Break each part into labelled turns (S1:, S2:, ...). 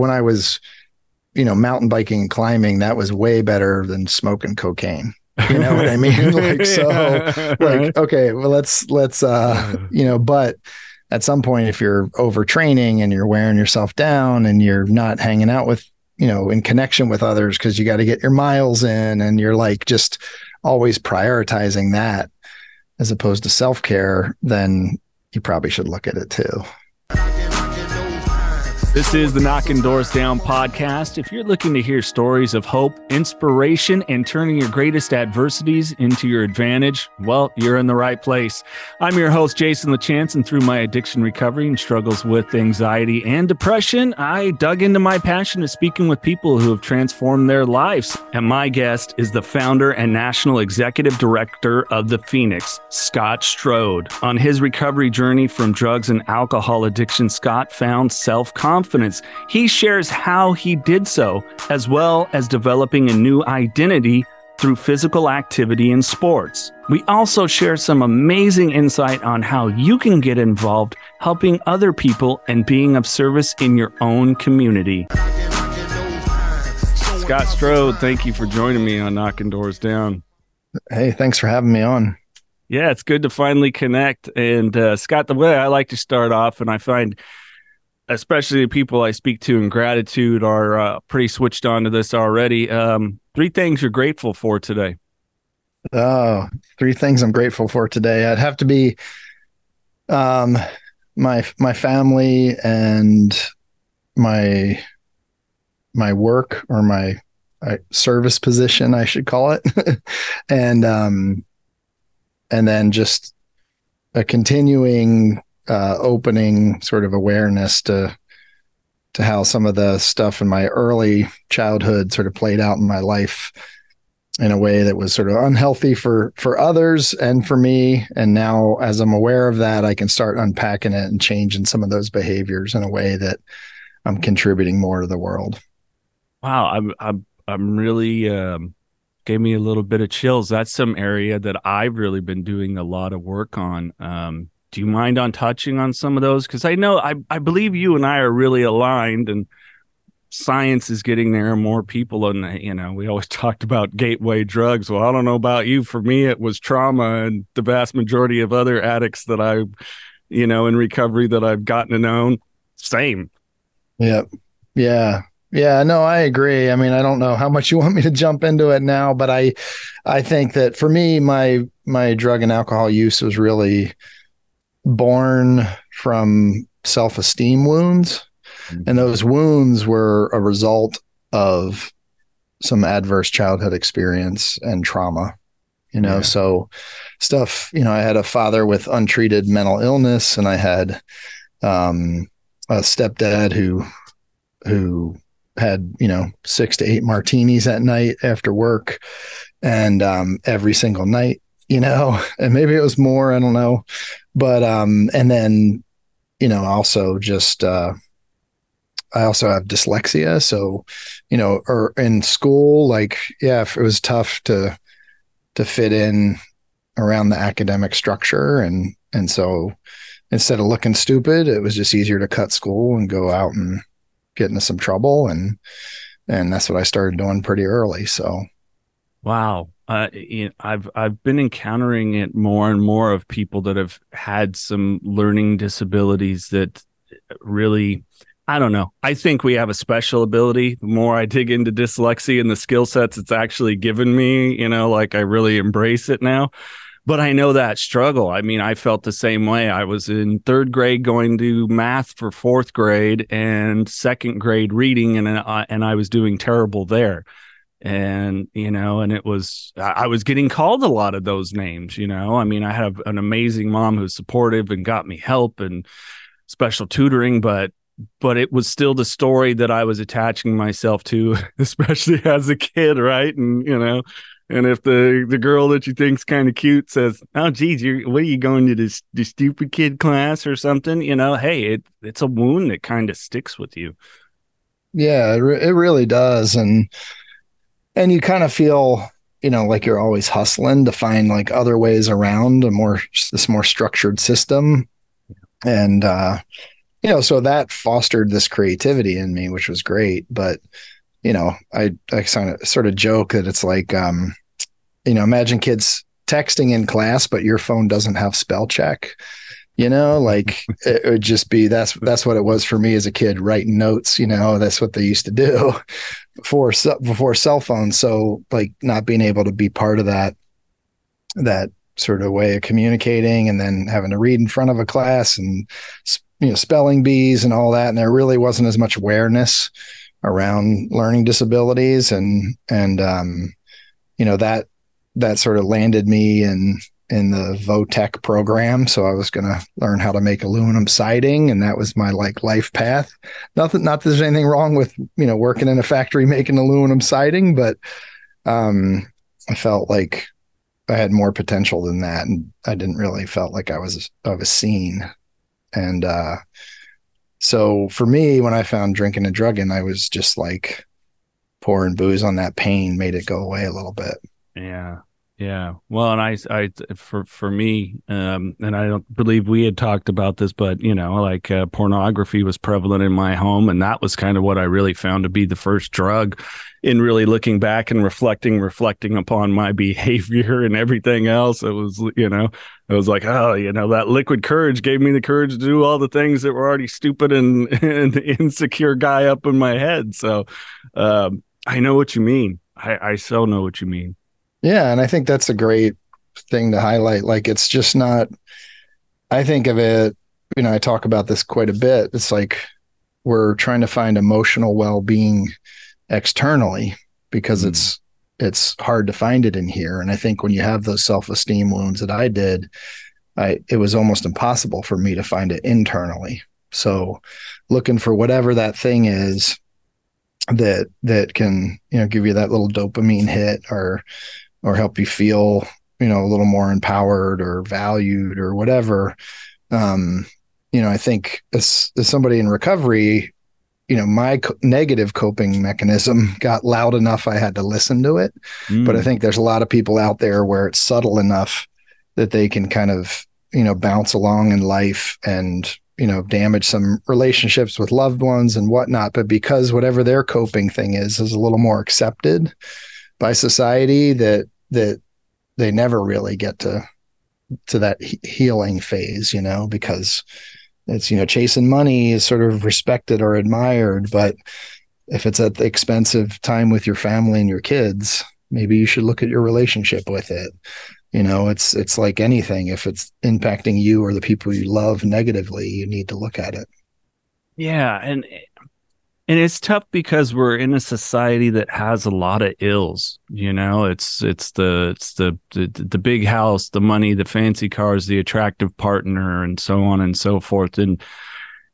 S1: when I was, you know, mountain biking and climbing, that was way better than smoking cocaine. You know what I mean? like so like okay, well let's let's uh you know, but at some point if you're overtraining and you're wearing yourself down and you're not hanging out with, you know, in connection with others because you got to get your miles in and you're like just always prioritizing that as opposed to self-care, then you probably should look at it too.
S2: This is the Knocking Doors Down podcast. If you're looking to hear stories of hope, inspiration, and turning your greatest adversities into your advantage, well, you're in the right place. I'm your host, Jason LaChance, and through my addiction recovery and struggles with anxiety and depression, I dug into my passion of speaking with people who have transformed their lives. And my guest is the founder and national executive director of the Phoenix, Scott Strode. On his recovery journey from drugs and alcohol addiction, Scott found self confidence confidence. He shares how he did so, as well as developing a new identity through physical activity and sports. We also share some amazing insight on how you can get involved helping other people and being of service in your own community. Scott Strode, thank you for joining me on Knocking Doors Down.
S1: Hey, thanks for having me on.
S2: Yeah, it's good to finally connect. And uh, Scott, the way I like to start off, and I find especially the people I speak to in gratitude are uh, pretty switched on to this already. Um, three things you're grateful for today.
S1: Oh, three things I'm grateful for today. I'd have to be um my my family and my my work or my uh, service position, I should call it, and um and then just a continuing uh, opening sort of awareness to to how some of the stuff in my early childhood sort of played out in my life in a way that was sort of unhealthy for for others and for me. And now as i'm aware of that i can start unpacking it and changing some of those behaviors in a way that i'm contributing more to the world.
S2: Wow i'm i'm i'm really um gave me a little bit of chills. That's some area that i've really been doing a lot of work on um do you mind on touching on some of those? Because I know I, I believe you and I are really aligned and science is getting there and more people and you know we always talked about gateway drugs. Well i don't know about you. For me it was trauma and the vast majority of other addicts that i you know in recovery that i've gotten to know. Same.
S1: Yep. Yeah. Yeah no i agree. I mean i don't know how much you want me to jump into it now but i i think that for me my my drug and alcohol use was really born from self esteem wounds. Mm-hmm. And those wounds were a result of some adverse childhood experience and trauma. You know, yeah. so stuff, you know, I had a father with untreated mental illness and I had um, a stepdad who who had, you know, six to eight martinis at night after work and um, every single night you know, and maybe it was more, I don't know. But um and then, you know, also just uh I also have dyslexia, so you know, or in school like yeah, it was tough to to fit in around the academic structure. And and so instead of looking stupid, it was just easier to cut school and go out and get into some trouble. And and that's what I started doing pretty early. So
S2: wow uh, I've I've been encountering it more and more of people that have had some learning disabilities that really I don't know. I think we have a special ability. The more I dig into dyslexia and the skill sets it's actually given me, you know, like I really embrace it now. But I know that struggle. I mean, I felt the same way. I was in third grade going to math for fourth grade and second grade reading, and uh, and I was doing terrible there and you know and it was i was getting called a lot of those names you know? I mean i have an amazing mom who's supportive and got me help and special tutoring but but it was still the story that i was attaching myself to especially as a kid right? And you know and if the the girl that you think's kind of cute says oh geez you're what are you going to this, this stupid kid class or something? You know hey it it's a wound that kind of sticks with you.
S1: Yeah it, re- it really does. And and you kind of feel you know like you're always hustling to find like other ways around a more this more structured system and uh you know, so that fostered this creativity in me, which was great. But, you know, I, I kind of sort of joke that it's like, um, you know, imagine kids texting in class, but your phone doesn't have spell check. You know, like it would just be that's that's what it was for me as a kid, writing notes. You know, that's what they used to do before before cell phones. So, like, not being able to be part of that that sort of way of communicating, and then having to read in front of a class and you know spelling bees and all that and there really wasn't as much awareness around learning disabilities and and um, you know that that sort of landed me in in the Votech program. So I was going to learn how to make aluminum siding, and that was my like life path. Nothing, not that there's anything wrong with you know working in a factory making aluminum siding, but um, I felt like I had more potential than that, and I didn't really felt like I was of a scene. And uh, so for me, when I found drinking and drugging, I was just like pouring booze on that pain made it go away a little bit.
S2: Yeah. Yeah. Well, and I, I, for, for me, um, and I don't believe we had talked about this, but you know, like uh, pornography was prevalent in my home. And that was kind of what I really found to be the first drug in really looking back and reflecting, reflecting upon my behavior and everything else. It was, you know, it was like, oh, you know, that liquid courage gave me the courage to do all the things that were already stupid and, and insecure guy up in my head. So, um, I know what you mean. I, I so know what you mean.
S1: Yeah, and I think that's a great thing to highlight. Like it's just not I think of it, you know, I talk about this quite a bit. It's like we're trying to find emotional well-being externally because mm. it's it's hard to find it in here and I think when you have those self-esteem wounds that I did, I it was almost impossible for me to find it internally. So looking for whatever that thing is that that can, you know, give you that little dopamine hit or or help you feel you know a little more empowered or valued or whatever. Um you know i think as, as somebody in recovery you know my co- negative coping mechanism got loud enough i had to listen to it. Mm. but i think there's a lot of people out there where it's subtle enough that they can kind of you know bounce along in life and you know damage some relationships with loved ones and whatnot. But because whatever their coping thing is is a little more accepted by society that that they never really get to to that healing phase, you know, because it's you know chasing money is sort of respected or admired, but if it's at the expense of time with your family and your kids, maybe you should look at your relationship with it. You know, it's it's like anything. If it's impacting you or the people you love negatively, you need to look at it.
S2: Yeah, and and it's tough because we're in a society that has a lot of ills you know? It's it's the it's the, the the big house the money the fancy cars the attractive partner and so on and so forth. And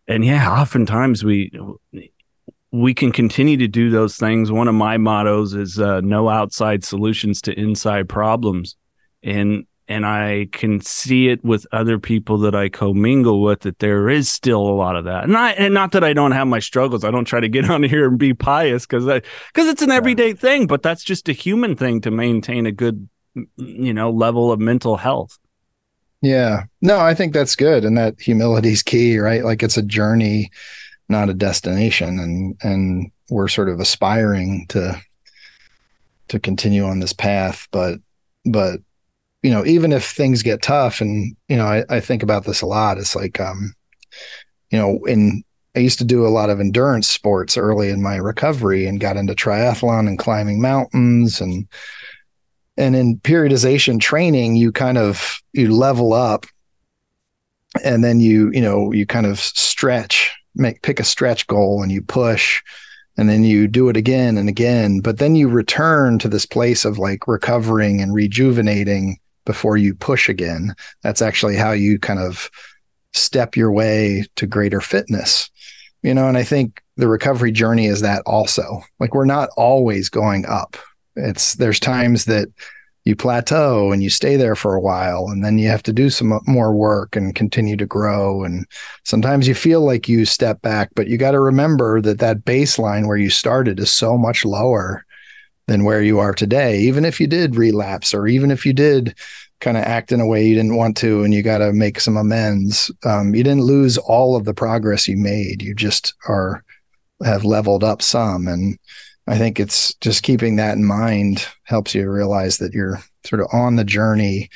S2: and yeah oftentimes we we can continue to do those things. One of my mottos is uh, no outside solutions to inside problems. And and I can see it with other people that I commingle with that there is still a lot of that. And I and not that I don't have my struggles. I don't try to get on here and be pious because I because it's an everyday thing, but that's just a human thing to maintain a good mm, you know level of mental health.
S1: Yeah. No, I think that's good. And that humility is key, right? Like it's a journey, not a destination. And and we're sort of aspiring to to continue on this path, but but you know, even if things get tough, and you know, I, I think about this a lot. It's like, um, you know, in I used to do a lot of endurance sports early in my recovery, and got into triathlon and climbing mountains, and and in periodization training, you kind of you level up, and then you you know you kind of stretch, make pick a stretch goal, and you push, and then you do it again and again but then you return to this place of like recovering and rejuvenating before you push again. That's actually how you kind of step your way to greater fitness. You know, and I think the recovery journey is that also. Like we're not always going up. It's there's times that you plateau and you stay there for a while and then you have to do some more work and continue to grow and sometimes you feel like you step back but you got to remember that that baseline where you started is so much lower than where you are today even if you did relapse or even if you did kind of act in a way you didn't want to and you got to make some amends um, you didn't lose all of the progress you made. You just are have leveled up some. And i think it's just keeping that in mind helps you realize that you're sort of on the journey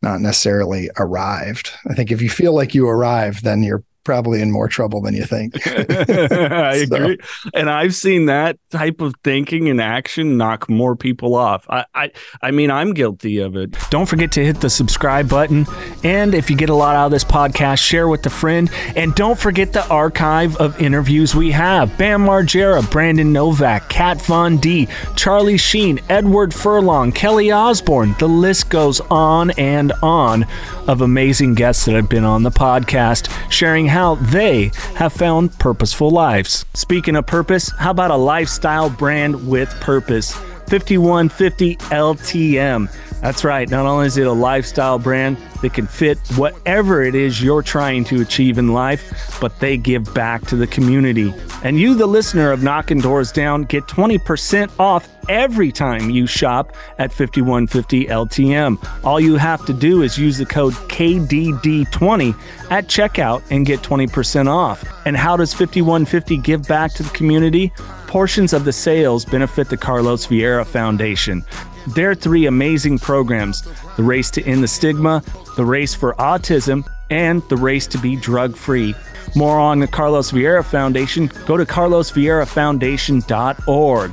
S1: not necessarily arrived. I think if you feel like you arrived then you're probably in more trouble than you think.
S3: I so. agree. And I've seen that type of thinking and action knock more people off. I, I I mean I'm guilty of it.
S2: Don't forget to hit the subscribe button. And if you get a lot out of this podcast, share with a friend. And don't forget the archive of interviews we have. Bam Margera, Brandon Novak, Kat Von D, Charlie Sheen, Edward Furlong, Kelly Osbourne. The list goes on and on of amazing guests that have been on the podcast, sharing how they have found purposeful lives. Speaking of purpose, how about a lifestyle brand with purpose? 5150 LTM. That's right. Not only is it a lifestyle brand that can fit whatever it is you're trying to achieve in life, but they give back to the community. And you, the listener of Knocking Doors Down, get 20% off every time you shop at 5150 LTM. All you have to do is use the code KDD20 at checkout and get 20% off. And how does 5150 give back to the community? Portions of the sales benefit the Carlos Vieira Foundation. Their three amazing programs the race to end the stigma, the race for autism, and the race to be drug free. More on the Carlos Vieira Foundation, go to carlosvieirafoundation.org.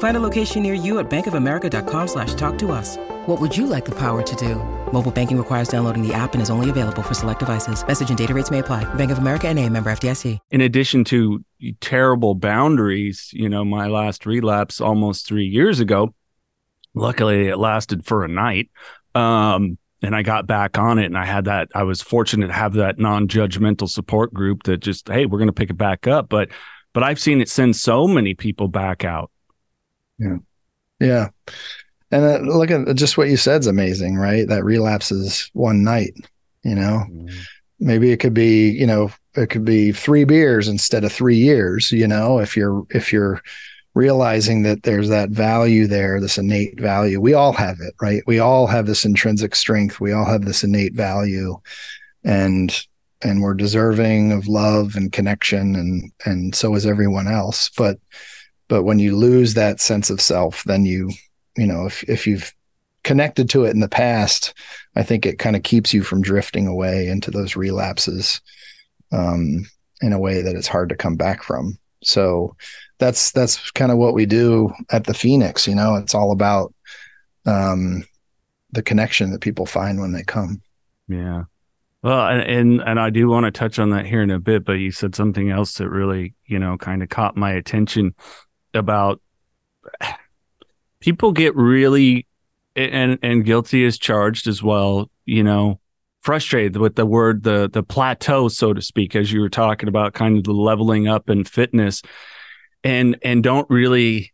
S4: Find a location near you at bankofamerica.com slash talk to us. What would you like the power to do? Mobile banking requires downloading the app and is only available for select devices. Message and data rates may apply. Bank of America and a member FDIC.
S3: In addition to terrible boundaries, you know, my last relapse almost three years ago, luckily it lasted for a night. Um, and I got back on it and I had that, I was fortunate to have that non-judgmental support group that just, Hey, we're going to pick it back up. But, but I've seen it send so many people back out.
S1: Yeah. Yeah. And uh, look at just what you said is amazing, right? That relapses one night, you know. Mm-hmm. Maybe it could be, you know, it could be three beers instead of three years, you know, if you're if you're realizing that there's that value there, this innate value. We all have it, right? We all have this intrinsic strength. We all have this innate value. And and we're deserving of love and connection and and so is everyone else. But but when you lose that sense of self, then you you know if if you've connected to it in the past i think it kind of keeps you from drifting away into those relapses um, in a way that it's hard to come back from. So that's that's kind of what we do at the phoenix you know? It's all about um, the connection that people find when they come.
S3: Yeah. Well and, and and i do want to touch on that here in a bit but you said something else that really you know kind of caught my attention about people get really and and guilty as charged as well you know frustrated with the word the the plateau so to speak as you were talking about kind of the leveling up and fitness. And and don't really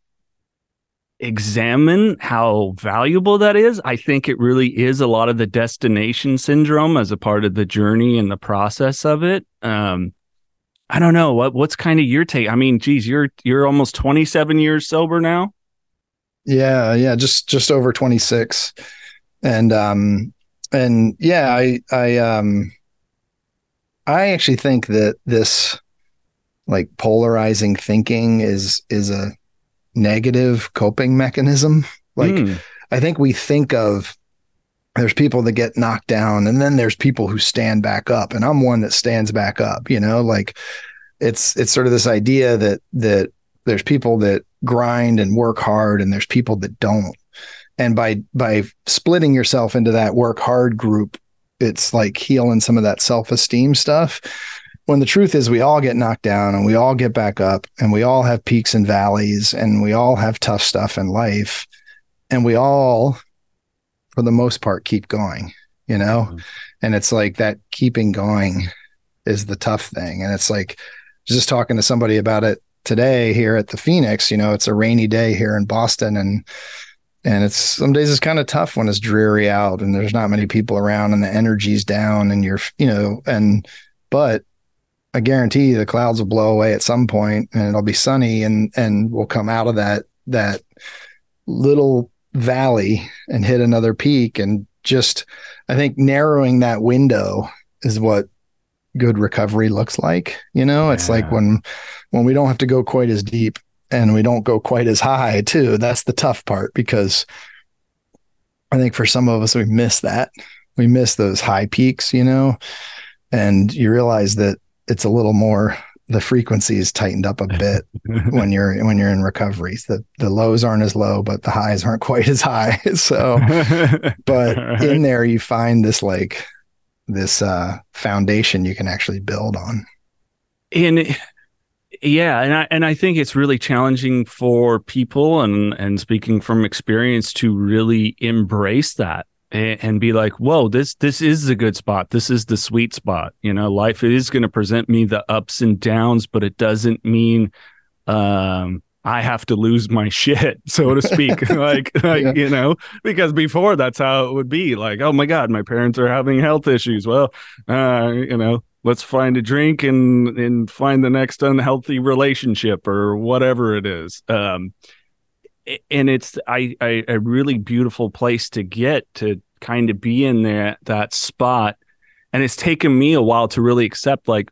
S3: examine how valuable that is. I think it really is a lot of the destination syndrome as a part of the journey and the process of it. Um i don't know what what's kind of your take i mean geez you're you're almost 27 years sober now
S1: yeah, yeah, just just over 26. And um and yeah, I I um I actually think that this like polarizing thinking is is a negative coping mechanism. Like mm. I think we think of there's people that get knocked down and then there's people who stand back up and I'm one that stands back up, you know, like it's it's sort of this idea that that there's people that grind and work hard and there's people that don't. And by by splitting yourself into that work hard group it's like healing some of that self-esteem stuff. When the truth is we all get knocked down and we all get back up and we all have peaks and valleys and we all have tough stuff in life and we all for the most part keep going you know mm-hmm. and it's like that keeping going is the tough thing and it's like just talking to somebody about it today here at the Phoenix you know it's a rainy day here in Boston and and it's some days it's kind of tough when it's dreary out and there's not many people around and the energy's down and you're you know and but I guarantee you the clouds will blow away at some point and it'll be sunny and and we'll come out of that that little valley and hit another peak and just I think narrowing that window is what good recovery looks like. You know, it's like when when we don't have to go quite as deep and we don't go quite as high too. That's the tough part because I think for some of us we miss that. We miss those high peaks, you know, and you realize that it's a little more the frequency is tightened up a bit when you're when you're in recovery. The the lows aren't as low, but the highs aren't quite as high. So, but in there you find this like this uh, foundation you can actually build on.
S2: And yeah, and I and I think it's really challenging for people and and speaking from experience to really embrace that and, and be like, "Whoa, this this is a good spot. This is the sweet spot." You know, life is going to present me the ups and downs, but it doesn't mean um I have to lose my shit, so to speak. like, like yeah. you know, because before that's how it would be. Like, oh my god, my parents are having health issues. Well, uh, you know, let's find a drink and and find the next unhealthy relationship or whatever it is. Um, and it's I, I a really beautiful place to get to kind of be in there that spot, and it's taken me a while to really accept like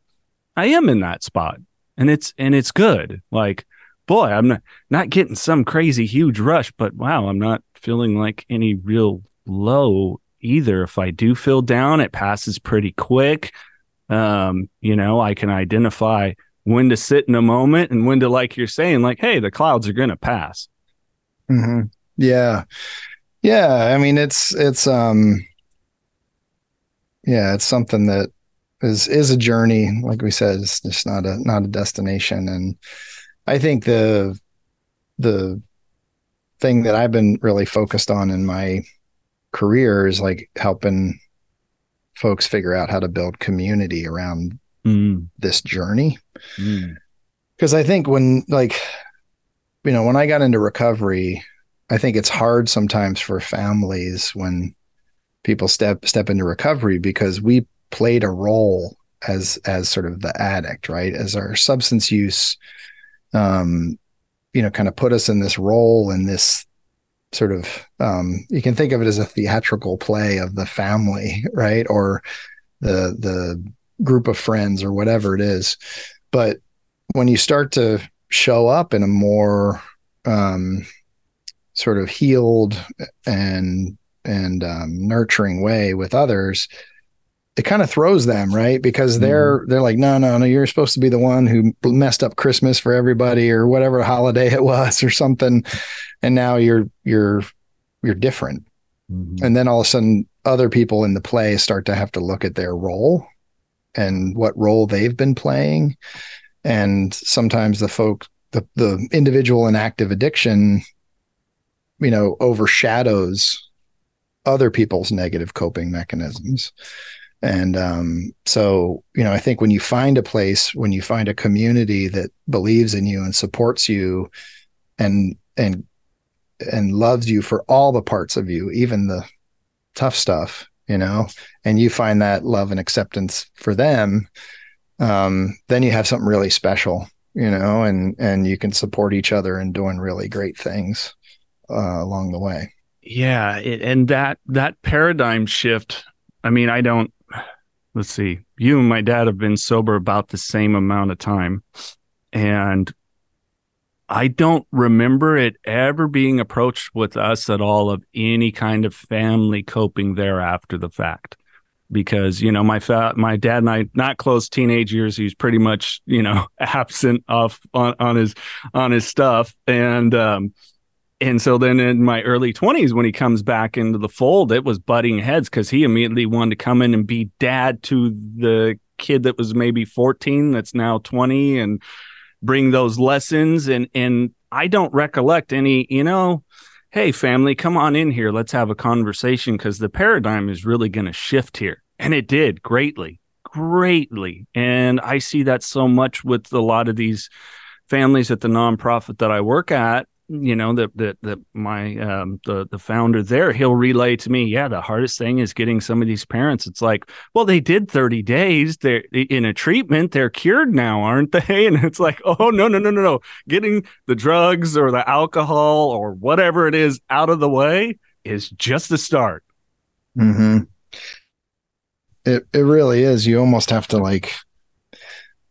S2: I am in that spot, and it's and it's good. Like boy, I'm not not getting some crazy huge rush, but wow, I'm not feeling like any real low either. If I do feel down, it passes pretty quick. Um, you know, I can identify when to sit in a moment and when to, like you're saying, like, hey, the clouds are gonna pass.
S1: Mm-hmm. Yeah, yeah. I mean, it's it's um, yeah, it's something that is is a journey. Like we said, it's just not a not a destination, and I think the the thing that I've been really focused on in my career is like helping folks figure out how to build community around mm. this journey. Because mm. I think when like you know, when I got into recovery, I think it's hard sometimes for families when people step step into recovery because we played a role as as sort of the addict, right? As our substance use um, you know, kind of put us in this role in this sort of um, you can think of it as a theatrical play of the family, right? Or the the group of friends or whatever it is. But when you start to show up in a more um, sort of healed and and um, nurturing way with others, it kind of throws them right because they're mm-hmm. they're like no no no you're supposed to be the one who messed up christmas for everybody or whatever holiday it was or something and now you're you're you're different mm-hmm. and then all of a sudden other people in the play start to have to look at their role and what role they've been playing and sometimes the folk the the individual in active addiction you know overshadows other people's negative coping mechanisms. And um, so, you know, I think when you find a place, when you find a community that believes in you and supports you, and and and loves you for all the parts of you, even the tough stuff, you know, and you find that love and acceptance for them, um, then you have something really special, you know, and and you can support each other in doing really great things uh, along the way.
S2: Yeah, it, and that that paradigm shift. I mean, I don't let's see, you and my dad have been sober about the same amount of time. And I don't remember it ever being approached with us at all of any kind of family coping there after the fact. Because you know my fa- my dad and I not close teenage years. He's pretty much you know absent off on, on his on his stuff, and um, and so then in my early twenties, when he comes back into the fold, it was butting heads because he immediately wanted to come in and be dad to the kid that was maybe fourteen that's now twenty and bring those lessons and and I don't recollect any you know hey, family, come on in here. Let's have a conversation because the paradigm is really going to shift here. And it did greatly, greatly. And I see that so much with a lot of these families at the nonprofit that I work at you know that that that my um the the founder there he'll relay to me yeah the hardest thing is getting some of these parents. It's like well they did 30 days. They're in a treatment they're cured now aren't they? And it's like oh no no no no no. Getting the drugs or the alcohol or whatever it is out of the way is just the start.
S1: Mm-hmm. it it really is. You almost have to like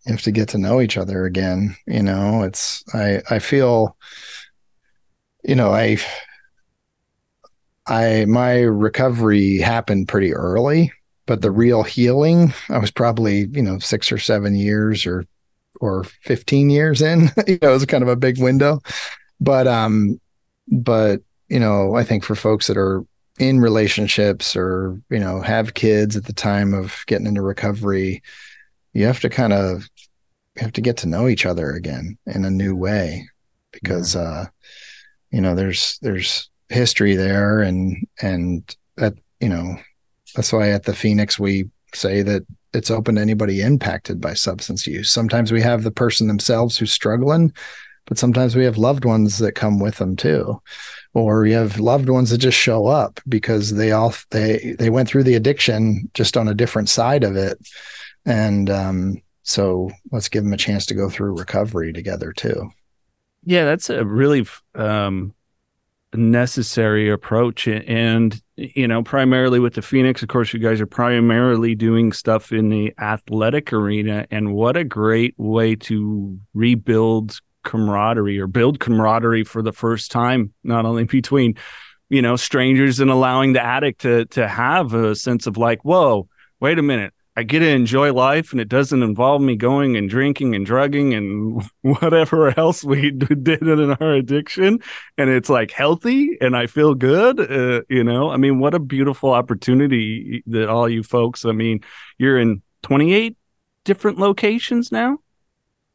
S1: have to get to know each other again you know? It's i i feel you know, I I my recovery happened pretty early, but the real healing, I was probably, you know, 6 or 7 years or or 15 years in. you know, it was kind of a big window. But um but you know, I think for folks that are in relationships or, you know, have kids at the time of getting into recovery, you have to kind of you have to get to know each other again in a new way because yeah. uh you know there's there's history there and and that you know that's why at the phoenix we say that it's open to anybody impacted by substance use. Sometimes we have the person themselves who's struggling but sometimes we have loved ones that come with them too. Or you have loved ones that just show up because they all they they went through the addiction just on a different side of it. And um so let's give them a chance to go through recovery together too
S2: yeah, that's a really um, necessary approach. And, you know, primarily with the Phoenix, of course, you guys are primarily doing stuff in the athletic arena. And what a great way to rebuild camaraderie or build camaraderie for the first time, not only between, you know, strangers and allowing the addict to to have a sense of like, whoa, wait a minute. I get to enjoy life and it doesn't involve me going and drinking and drugging and whatever else we did in our addiction. And it's like healthy and I feel good. Uh, you know, I mean, what a beautiful opportunity that all you folks, I mean, you're in 28 different locations now.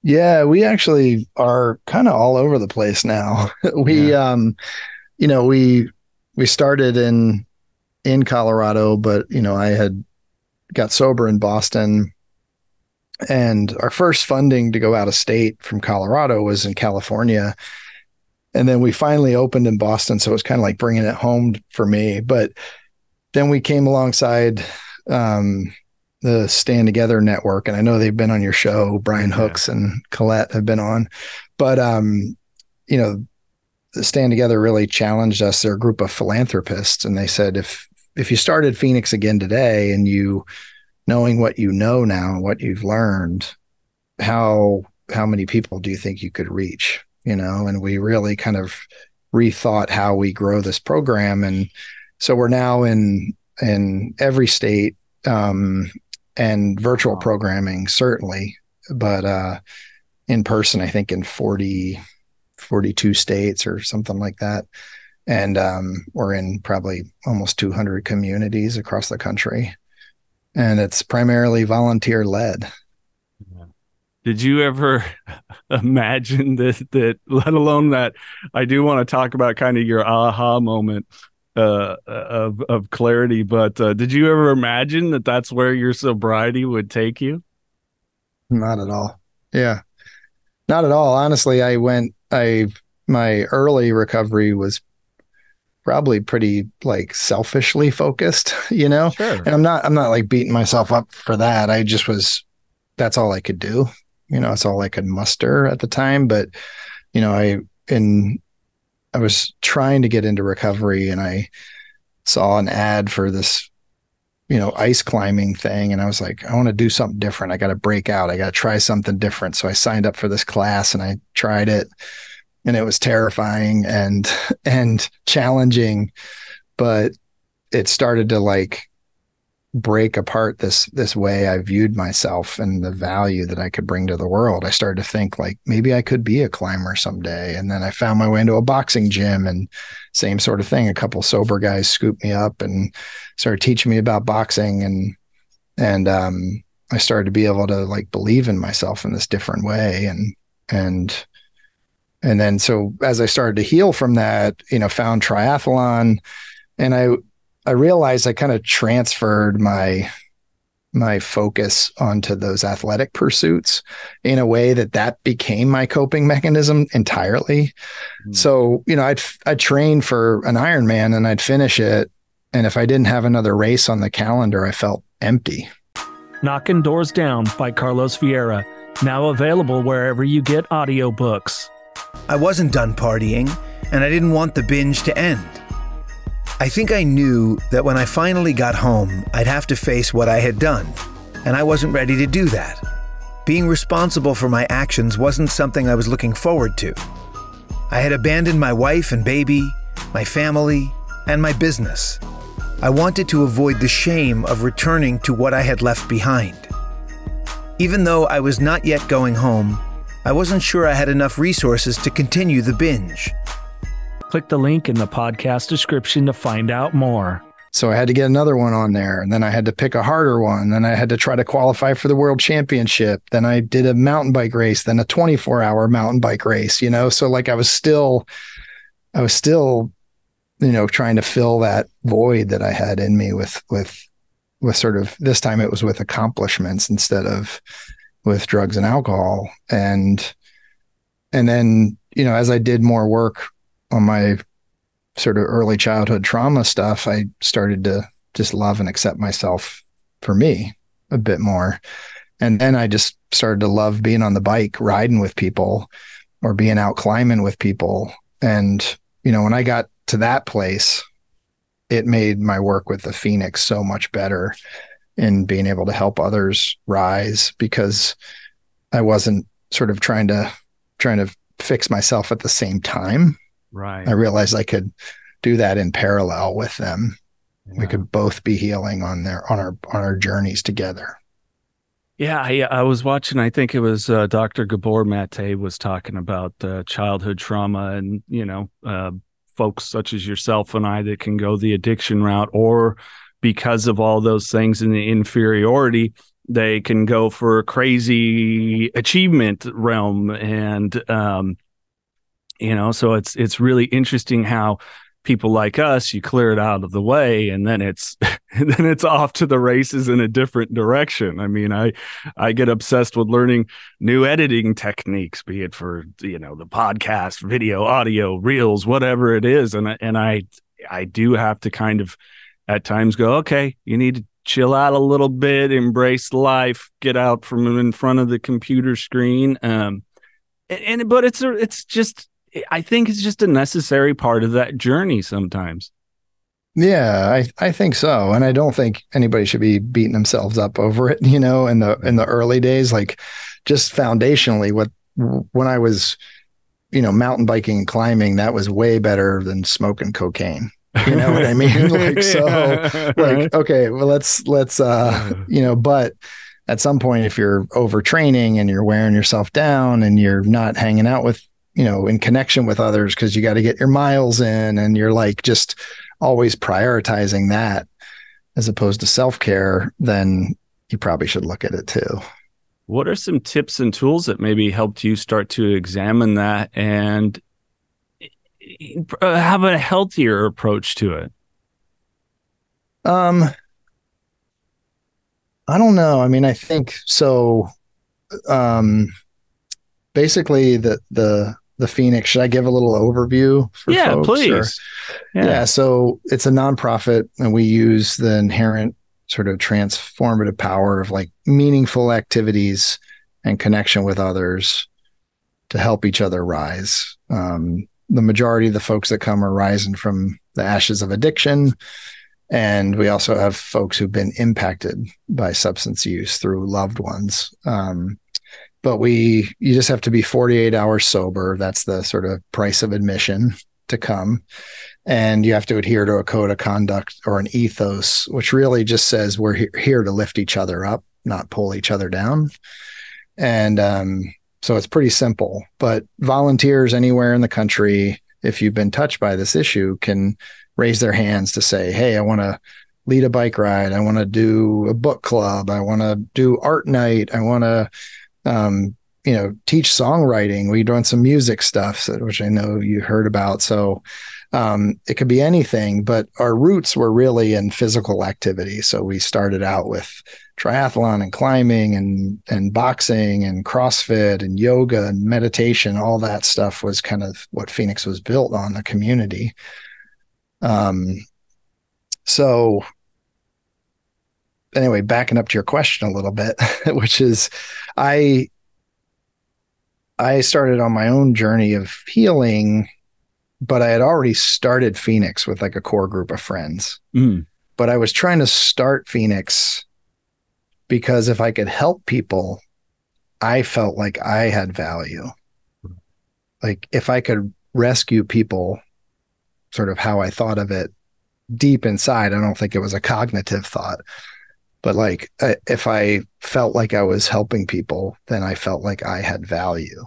S1: Yeah, we actually are kind of all over the place now. we, yeah. um, you know, we, we started in, in Colorado, but you know, I had got sober in Boston. And our first funding to go out of state from Colorado was in California. And then we finally opened in Boston. So it was kind of like bringing it home for me. But then we came alongside um, the Stand Together Network. And I know they've been on your show. Brian Hooks yeah. and Colette have been on. But, um, you know, the Stand Together really challenged us. They're a group of philanthropists. And they said, if if you started Phoenix again today and you knowing what you know now, and what you've learned, how how many people do you think you could reach? You know, and we really kind of rethought how we grow this program. And so we're now in in every state um, and virtual programming, certainly, but uh, in person, I think in 40, 42 states or something like that and um, we're in probably almost 200 communities across the country. And it's primarily volunteer led.
S2: Did you ever imagine that that let alone that i do want to talk about kind of your aha moment uh, of of clarity but uh, did you ever imagine that that's where your sobriety would take you?
S1: Not at all. Yeah. Not at all. Honestly i went i my early recovery was probably pretty like selfishly focused, you know? Sure. And I'm not I'm not like beating myself up for that. I just was that's all I could do. You know, it's all I could muster at the time. But, you know, I in I was trying to get into recovery and I saw an ad for this, you know, ice climbing thing. And I was like, I want to do something different. I got to break out. I got to try something different. So I signed up for this class and I tried it and it was terrifying and and challenging but it started to like break apart this this way I viewed myself and the value that I could bring to the world, I started to think like maybe I could be a climber someday. And then I found my way into a boxing gym and same sort of thing. A couple sober guys scooped me up and started teaching me about boxing and and um I started to be able to like believe in myself in this different way and and and then so as I started to heal from that, you know, found triathlon and I I realized I kind of transferred my my focus onto those athletic pursuits in a way that that became my coping mechanism entirely. Mm. So, you know, I'd I'd train for an Ironman and I'd finish it and if I didn't have another race on the calendar, I felt empty.
S2: Knocking Doors Down by Carlos Vieira, now available wherever you get audiobooks.
S5: I wasn't done partying and I didn't want the binge to end. I think I knew that when I finally got home, I'd have to face what I had done, and I wasn't ready to do that. Being responsible for my actions wasn't something I was looking forward to. I had abandoned my wife and baby, my family, and my business. I wanted to avoid the shame of returning to what I had left behind. Even though I was not yet going home, I wasn't sure I had enough resources to continue the binge.
S2: Click the link in the podcast description to find out more.
S1: So I had to get another one on there. And then I had to pick a harder one. Then I had to try to qualify for the world championship. Then I did a mountain bike race, then a 24 hour mountain bike race, you know? So like I was still, I was still, you know, trying to fill that void that I had in me with, with, with sort of this time it was with accomplishments instead of with drugs and alcohol. And, and then, you know, as I did more work on my sort of early childhood trauma stuff, I started to just love and accept myself for me a bit more. And then I just started to love being on the bike, riding with people or being out climbing with people. And, you know, when I got to that place, it made my work with the Phoenix so much better in being able to help others rise because I wasn't sort of trying to trying to fix myself at the same time.
S3: Right.
S1: I realized I could do that in parallel with them. Yeah. We could both be healing on their on our on our journeys together.
S3: Yeah, I, I was watching. I think it was uh, Dr. Gabor Mate was talking about uh, childhood trauma, and you know, uh, folks such as yourself and I that can go the addiction route, or because of all those things and the inferiority, they can go for a crazy achievement realm, and um, you know so it's it's really interesting how people like us you clear it out of the way and then it's then it's off to the races in a different direction. I mean i i get obsessed with learning new editing techniques be it for you know the podcast video audio reels whatever it is. And and i i do have to kind of at times go okay you need to chill out a little bit embrace life get out from in front of the computer screen um and, and but it's it's just I think it's just a necessary part of that journey sometimes.
S1: Yeah, I, I think so. And I don't think anybody should be beating themselves up over it, you know, in the in the early days. Like just foundationally, what when I was, you know, mountain biking and climbing, that was way better than smoking cocaine. You know what I mean? like so like, okay, well let's let's uh you know, but at some point if you're overtraining and you're wearing yourself down and you're not hanging out with you know, in connection with others because you got to get your miles in and you're like just always prioritizing that as opposed to self care, then you probably should look at it too.
S3: What are some tips and tools that maybe helped you start to examine that and have a healthier approach to it?
S1: Um, I don't know. I mean, I think so. Um, basically, the the the Phoenix. Should I give a little overview
S3: for yeah, folks? please.
S1: Yeah. yeah. So it's a nonprofit, and we use the inherent sort of transformative power of like meaningful activities and connection with others to help each other rise. Um, the majority of the folks that come are rising from the ashes of addiction. And we also have folks who've been impacted by substance use through loved ones. Um, but we you just have to be 48 hours sober that's the sort of price of admission to come and you have to adhere to a code of conduct or an ethos which really just says we're he- here to lift each other up not pull each other down and um, so it's pretty simple but volunteers anywhere in the country if you've been touched by this issue can raise their hands to say hey i want to lead a bike ride. I want to do a book club. I want to do art night. I want to um, you know teach songwriting. We're doing some music stuff which i know you heard about. So um, it could be anything, but our roots were really in physical activity. So we started out with triathlon and climbing and and boxing and CrossFit and yoga and meditation. All that stuff was kind of what Phoenix was built on the community. Um, so anyway, backing up to your question a little bit, which is I I started on my own journey of healing but I had already started Phoenix with like a core group of friends.
S3: Mm.
S1: But I was trying to start Phoenix because if I could help people, I felt like I had value. Like if I could rescue people, sort of how I thought of it deep inside, I don't think it was a cognitive thought. But like if I felt like I was helping people, then I felt like I had value.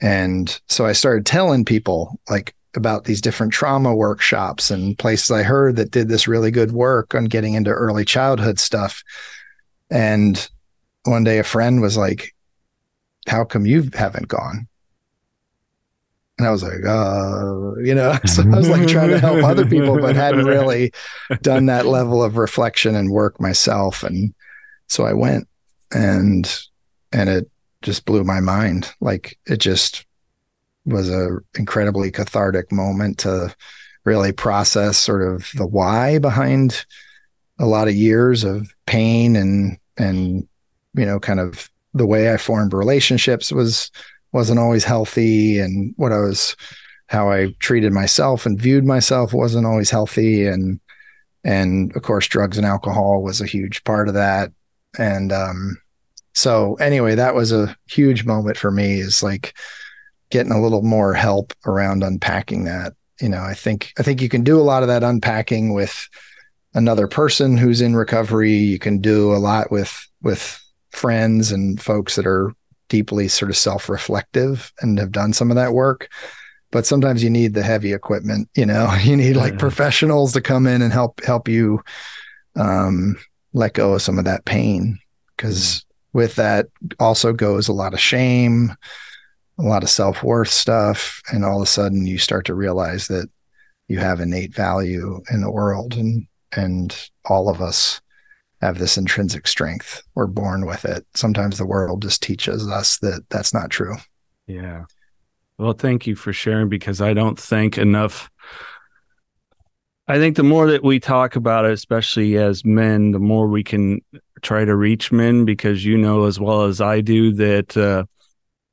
S1: And so I started telling people like about these different trauma workshops and places I heard that did this really good work on getting into early childhood stuff. And one day a friend was like, How come you haven't gone? And I was like, uh, you know, so I was like trying to help other people, but hadn't really done that level of reflection and work myself. And so I went and and it just blew my mind. Like it just was a incredibly cathartic moment to really process sort of the why behind a lot of years of pain and and you know kind of the way I formed relationships was wasn't always healthy. And what I was how I treated myself and viewed myself wasn't always healthy. And and of course drugs and alcohol was a huge part of that. And um so anyway, that was a huge moment for me is like getting a little more help around unpacking that. You know, I think I think you can do a lot of that unpacking with another person who's in recovery. You can do a lot with with friends and folks that are deeply sort of self-reflective and have done some of that work. But sometimes you need the heavy equipment you know you need like professionals to come in and help help you um let go of some of that pain. Because with that also goes a lot of shame, a lot of self worth stuff. And all of a sudden you start to realize that you have innate value in the world. And, and all of us have this intrinsic strength. We're born with it. Sometimes the world just teaches us that that's not true.
S3: Yeah. Well, thank you for sharing because I don't think enough. I think the more that we talk about it, especially as men, the more we can try to reach men because you know as well as I do that uh,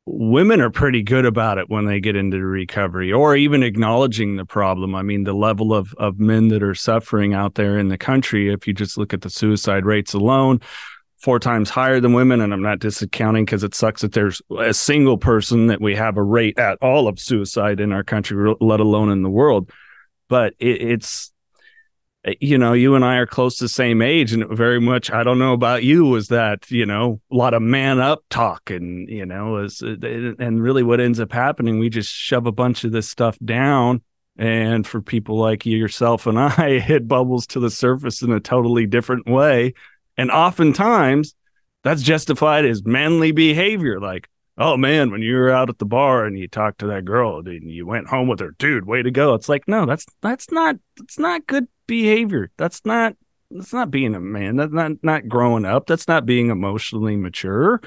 S3: women are pretty good about it when they get into recovery or even acknowledging the problem. I mean, the level of of men that are suffering out there in the country, if you just look at the suicide rates alone, four times higher than women. And I'm not discounting because it sucks that there's a single person that we have a rate at all of suicide in our country, let alone in the world. But it, it's you know, you and I are close to the same age, and very much. I don't know about you. Was that you know a lot of man up talk, and you know, is uh, and really what ends up happening? We just shove a bunch of this stuff down, and for people like yourself and I, it bubbles to the surface in a totally different way, and oftentimes that's justified as manly behavior. Like, oh man, when you were out at the bar and you talked to that girl and you went home with her, dude, way to go. It's like, no, that's that's not that's not good behavior. That's not that's not being a man. That's not not growing up. That's not being emotionally mature.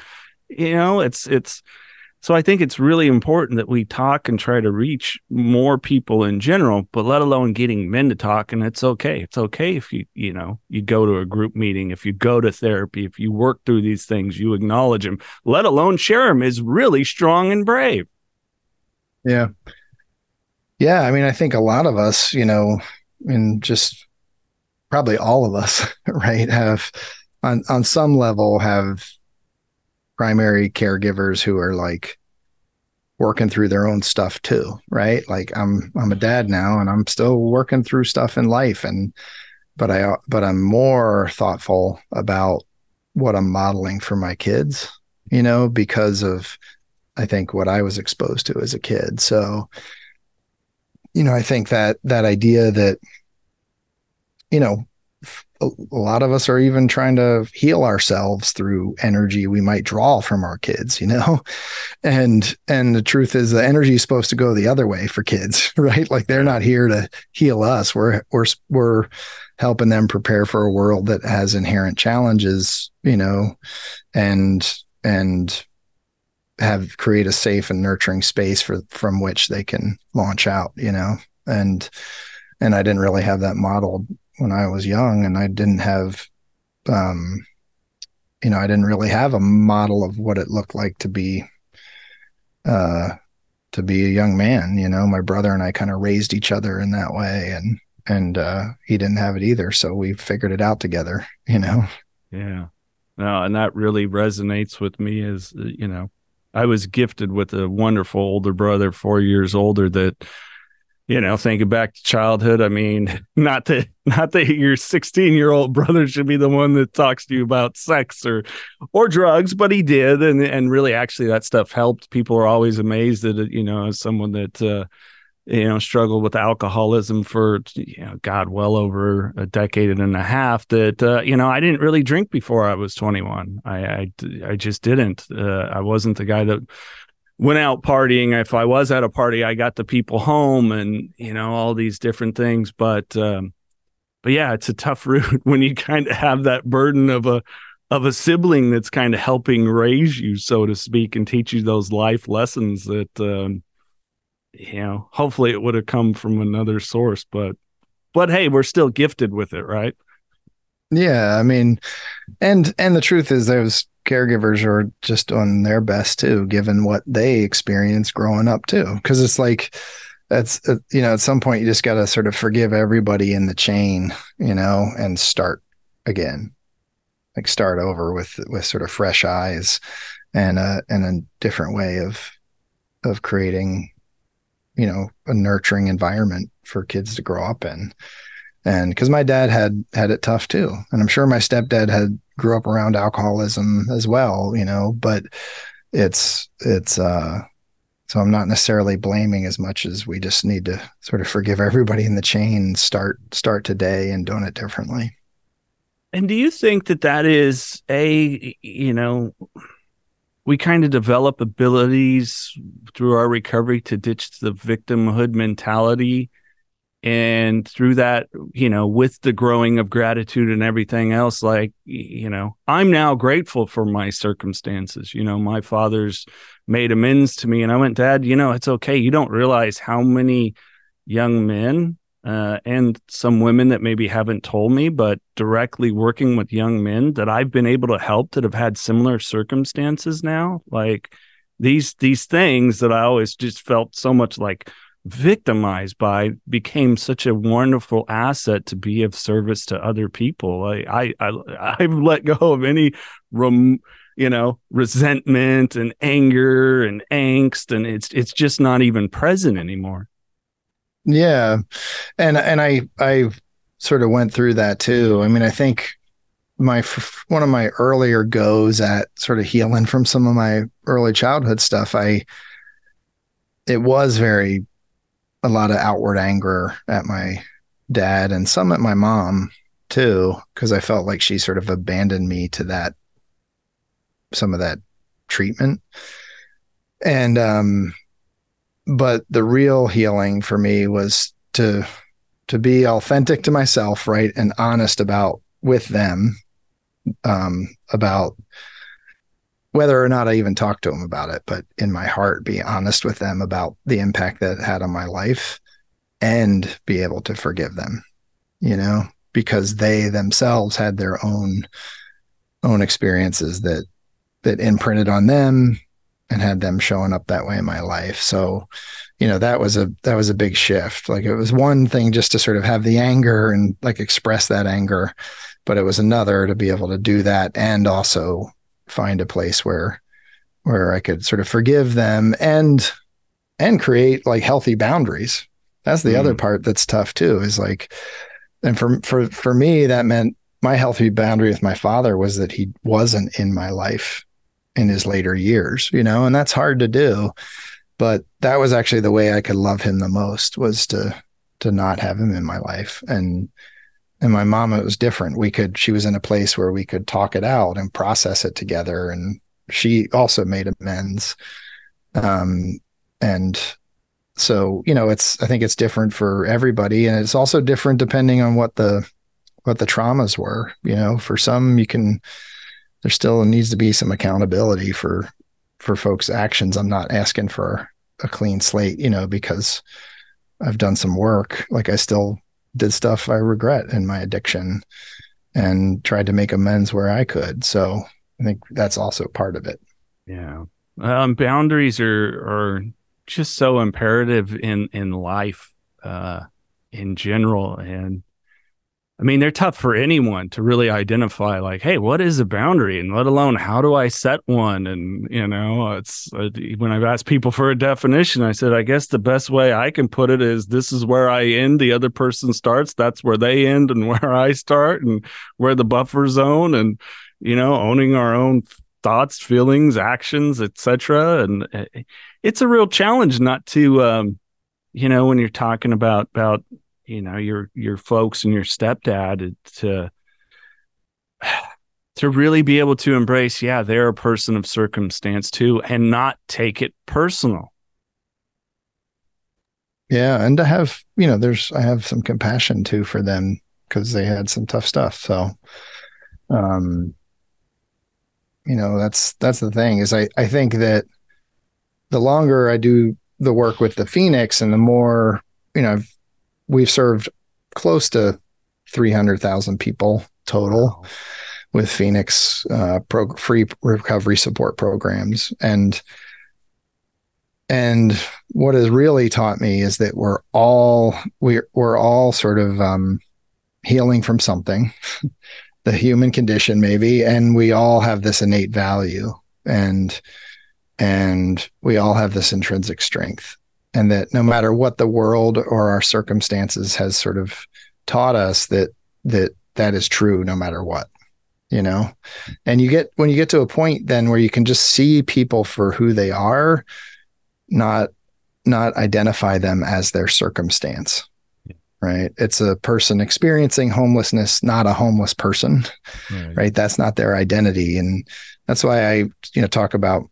S3: You know, it's it's so I think it's really important that we talk and try to reach more people in general, but let alone getting men to talk. And it's okay. It's okay if you, you know, you go to a group meeting, if you go to therapy, if you work through these things, you acknowledge them, let alone share them is really strong and brave.
S1: Yeah. Yeah. I mean, I think a lot of us, you know, and just probably all of us, right, have on on some level have primary caregivers who are like working through their own stuff too, right? Like I'm I'm a dad now and I'm still working through stuff in life and but I but I'm more thoughtful about what I'm modeling for my kids, you know, because of I think what I was exposed to as a kid. So you know, I think that that idea that you know, a lot of us are even trying to heal ourselves through energy we might draw from our kids you know? And and the truth is the energy is supposed to go the other way for kids right? Like they're not here to heal us. We're we're we're helping them prepare for a world that has inherent challenges you know? And and have create a safe and nurturing space for from which they can launch out you know and and I didn't really have that modeled when I was young, and I didn't have, um, you know, I didn't really have a model of what it looked like to be, uh, to be a young man. You know, my brother and I kind of raised each other in that way, and and uh, he didn't have it either, so we figured it out together. You know.
S3: Yeah. No, and that really resonates with me. As you know, I was gifted with a wonderful older brother, four years older, that you know, thinking back to childhood, I mean, not that not that your 16 year old brother should be the one that talks to you about sex or or drugs, but he did, and and really, actually, that stuff helped. People are always amazed that you know, as someone that uh, you know struggled with alcoholism for you know, God, well over a decade and a half. That uh, you know, I didn't really drink before I was 21. I I, I just didn't. Uh, I wasn't the guy that went out partying. If I was at a party, I got the people home and, you know, all these different things. But, um, but yeah, it's a tough route when you kind of have that burden of a, of a sibling that's kind of helping raise you, so to speak, and teach you those life lessons that, um, you know, hopefully it would have come from another source, but, but hey, we're still gifted with it, right?
S1: Yeah, I mean, and and the truth is, those caregivers are just on their best too, given what they experienced growing up too. Because it's like that's uh, you know, at some point you just got to sort of forgive everybody in the chain, you know, and start again, like start over with with sort of fresh eyes and a and a different way of of creating, you know, a nurturing environment for kids to grow up in. And because my dad had had it tough too. And i'm sure my stepdad had grew up around alcoholism as well you know but it's it's uh so i'm not necessarily blaming as much as we just need to sort of forgive everybody in the chain start start today and doing it differently.
S3: And do you think that that is a you know we kind of develop abilities through our recovery to ditch the victimhood mentality. And through that you know with the growing of gratitude and everything else like you know i'm now grateful for my circumstances. You know my father's made amends to me and i went dad you know it's okay. You don't realize how many young men uh, and some women that maybe haven't told me but directly working with young men that i've been able to help that have had similar circumstances now like these these things that i always just felt so much like victimized by became such a wonderful asset to be of service to other people. I I, I have let go of any rem, you know resentment and anger and angst, and it's it's just not even present anymore.
S1: Yeah, and and I I sort of went through that too. I mean, I think my one of my earlier goes at sort of healing from some of my early childhood stuff. I it was very a lot of outward anger at my dad and some at my mom too, because I felt like she sort of abandoned me to that, some of that treatment. And, um, but the real healing for me was to, to be authentic to myself, right. And honest about with them, um, about whether or not I even talked to them about it, but in my heart, be honest with them about the impact that it had on my life and be able to forgive them, you know, because they themselves had their own own experiences that that imprinted on them and had them showing up that way in my life. So, you know, that was a that was a big shift. Like it was one thing just to sort of have the anger and like express that anger, but it was another to be able to do that and also find a place where where I could sort of forgive them and and create like healthy boundaries. That's the mm. other part that's tough too. Is like, and for for for me, that meant my healthy boundary with my father was that he wasn't in my life in his later years, you know, and that's hard to do. But that was actually the way I could love him the most was to to not have him in my life. And and my mom, it was different. We could she was in a place where we could talk it out and process it together. And she also made amends. Um and so, you know, it's I think it's different for everybody. And it's also different depending on what the what the traumas were. You know, for some you can there still needs to be some accountability for for folks' actions. I'm not asking for a clean slate, you know, because I've done some work. Like I still did stuff I regret in my addiction and tried to make amends where I could. So I think that's also part of it.
S3: Yeah. Um, boundaries are are just so imperative in in life uh in general and I mean, they're tough for anyone to really identify, like, hey, what is a boundary? And let alone, how do I set one? And, you know, it's uh, when I've asked people for a definition, I said, I guess the best way I can put it is this is where I end, the other person starts, that's where they end, and where I start, and where the buffer zone, and, you know, owning our own thoughts, feelings, actions, etc. And uh, it's a real challenge not to, um, you know, when you're talking about, about, you know your your folks and your stepdad to to really be able to embrace yeah they're a person of circumstance too and not take it personal.
S1: Yeah and to have you know there's i have some compassion too for them because they had some tough stuff so um you know that's that's the thing is i i think that the longer i do the work with the phoenix and the more you know I've we've served close to 300,000 people total wow. with Phoenix uh, pro- free recovery support programs. And and what has really taught me is that we're all we're we're all sort of um, healing from something, the human condition maybe, and we all have this innate value and and we all have this intrinsic strength and that no matter what the world or our circumstances has sort of taught us that that that is true no matter what you know? And you get when you get to a point then where you can just see people for who they are not not identify them as their circumstance right? It's a person experiencing homelessness not a homeless person right. right? That's not their identity. And that's why i you know talk about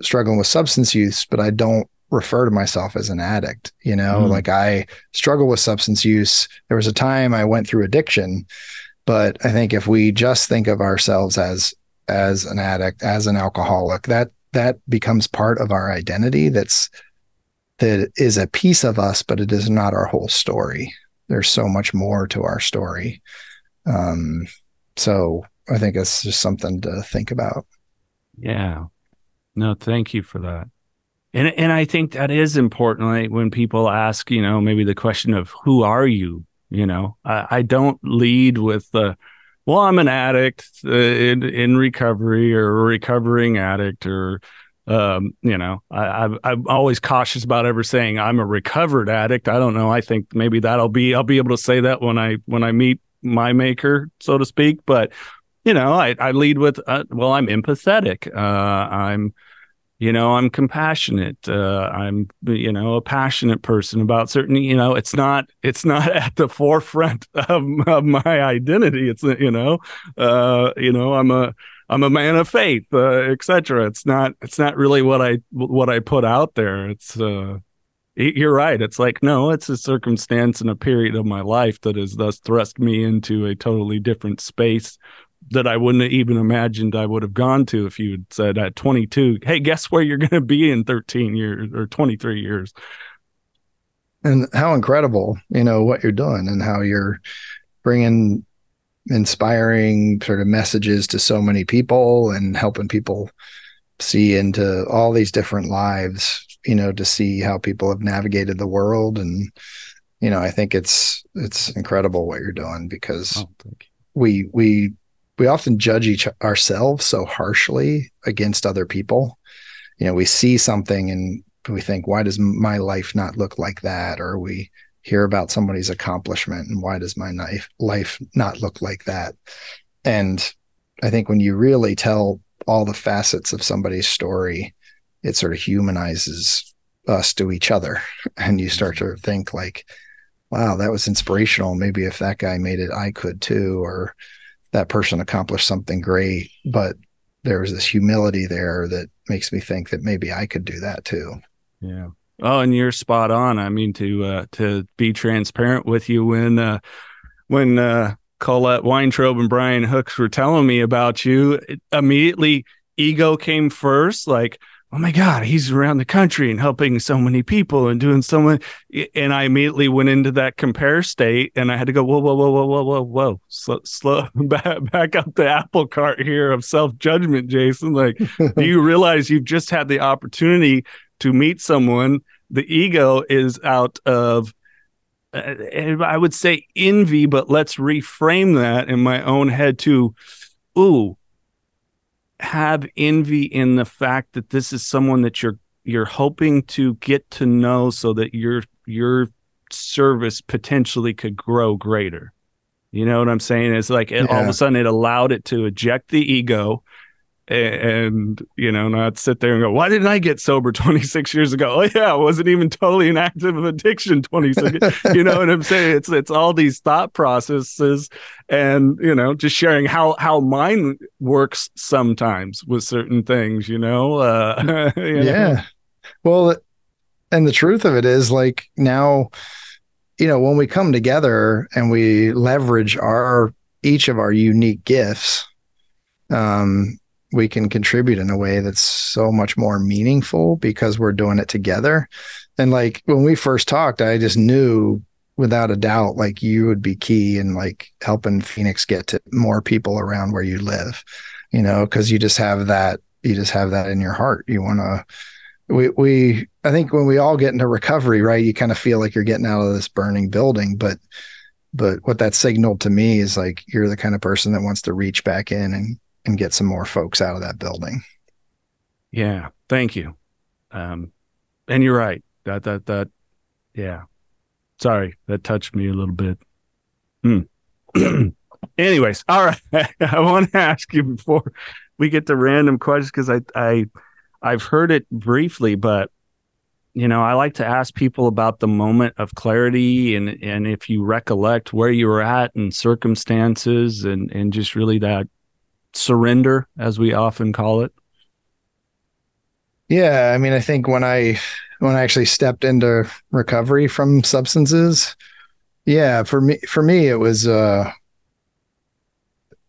S1: struggling with substance use but i don't refer to myself as an addict. You know, mm. like I struggle with substance use. There was a time I went through addiction, but I think if we just think of ourselves as as an addict, as an alcoholic, that that becomes part of our identity. That's that is a piece of us, but it is not our whole story. There's so much more to our story. Um, so I think it's just something to think about.
S3: Yeah. No, thank you for that. And and I think that is important. Like when people ask, you know, maybe the question of who are you? You know, I, I don't lead with the, well, I'm an addict uh, in in recovery or a recovering addict or, um, you know, I, I I'm always cautious about ever saying I'm a recovered addict. I don't know. I think maybe that'll be I'll be able to say that when I when I meet my maker, so to speak. But you know, I I lead with, uh, well, I'm empathetic. Uh, I'm you know i'm compassionate uh, i'm you know a passionate person about certain you know it's not it's not at the forefront of, of my identity. It's you know uh, you know i'm a i'm a man of faith uh, etc it's not it's not really what i what i put out there. It's uh you're right. It's like no it's a circumstance and a period of my life that has thus thrust me into a totally different space that I wouldn't have even imagined I would have gone to if you had said at 22, hey, guess where you're going to be in 13 years or 23 years.
S1: And how incredible, you know, what you're doing and how you're bringing inspiring sort of messages to so many people and helping people see into all these different lives, you know, to see how people have navigated the world. And, you know, I think it's, it's incredible what you're doing because oh, we, we, we often judge each ourselves so harshly against other people. You know, we see something and we think, why does my life not look like that? Or we hear about somebody's accomplishment and why does my life life not look like that? And I think when you really tell all the facets of somebody's story, it sort of humanizes us to each other. And you start to think like, wow, that was inspirational. Maybe if that guy made it, I could too, or that person accomplished something great. But there was this humility there that makes me think that maybe I could do that too.
S3: Yeah. Oh, and you're spot on. I mean, to uh, to be transparent with you, when uh, when uh, Colette Weintraub and Brian Hooks were telling me about you, immediately ego came first. Like, oh my God, he's around the country and helping so many people and doing so much And I immediately went into that compare state and I had to go, whoa, whoa, whoa, whoa, whoa, whoa, whoa, slow, slow back, back up the apple cart here of self judgment, Jason. Like, do you realize you've just had the opportunity to meet someone? The ego is out of uh, I would say envy, but let's reframe that in my own head to, ooh, have envy in the fact that this is someone that you're you're hoping to get to know so that your your service potentially could grow greater. You know what I'm saying? It's like yeah. all of a sudden it allowed it to eject the ego and you know not sit there and go why didn't i get sober 26 years ago? Oh yeah i wasn't even totally an active addiction 26 you know what i'm saying? It's it's all these thought processes and you know just sharing how how mine works sometimes with certain things you know uh
S1: you yeah. Know? well and the truth of it is like now you know when we come together and we leverage our each of our unique gifts um we can contribute in a way that's so much more meaningful because we're doing it together. And like when we first talked, I just knew without a doubt like you would be key in like helping Phoenix get to more people around where you live, you know, because you just have that you just have that in your heart. You want to we we I think when we all get into recovery, right, you kind of feel like you're getting out of this burning building, but but what that signaled to me is like you're the kind of person that wants to reach back in and and get some more folks out of that building.
S3: Yeah, thank you. Um, and you're right. That that that, yeah. Sorry, that touched me a little bit. Hmm. Anyways, all right. I want to ask you before we get to random questions because I I I've heard it briefly, but you know, I like to ask people about the moment of clarity and and if you recollect where you were at and circumstances and and just really that surrender, as we often call it?
S1: Yeah, I mean, I think when I when I actually stepped into recovery from substances, yeah, for me for me it was uh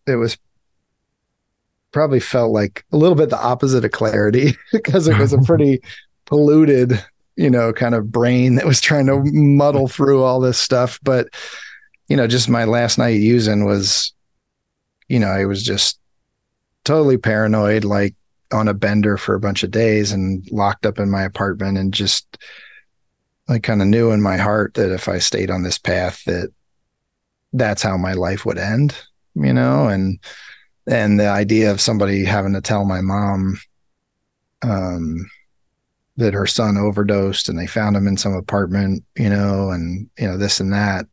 S1: it was probably felt like a little bit the opposite of clarity because it was a pretty polluted, you know, kind of brain that was trying to muddle through all this stuff, but you know, just my last night using was you know, I was just totally paranoid, like on a bender for a bunch of days and locked up in my apartment and just I kind of knew in my heart that if I stayed on this path that that's how my life would end, you know, and and the idea of somebody having to tell my mom um that her son overdosed and they found him in some apartment, you know, and you know this and that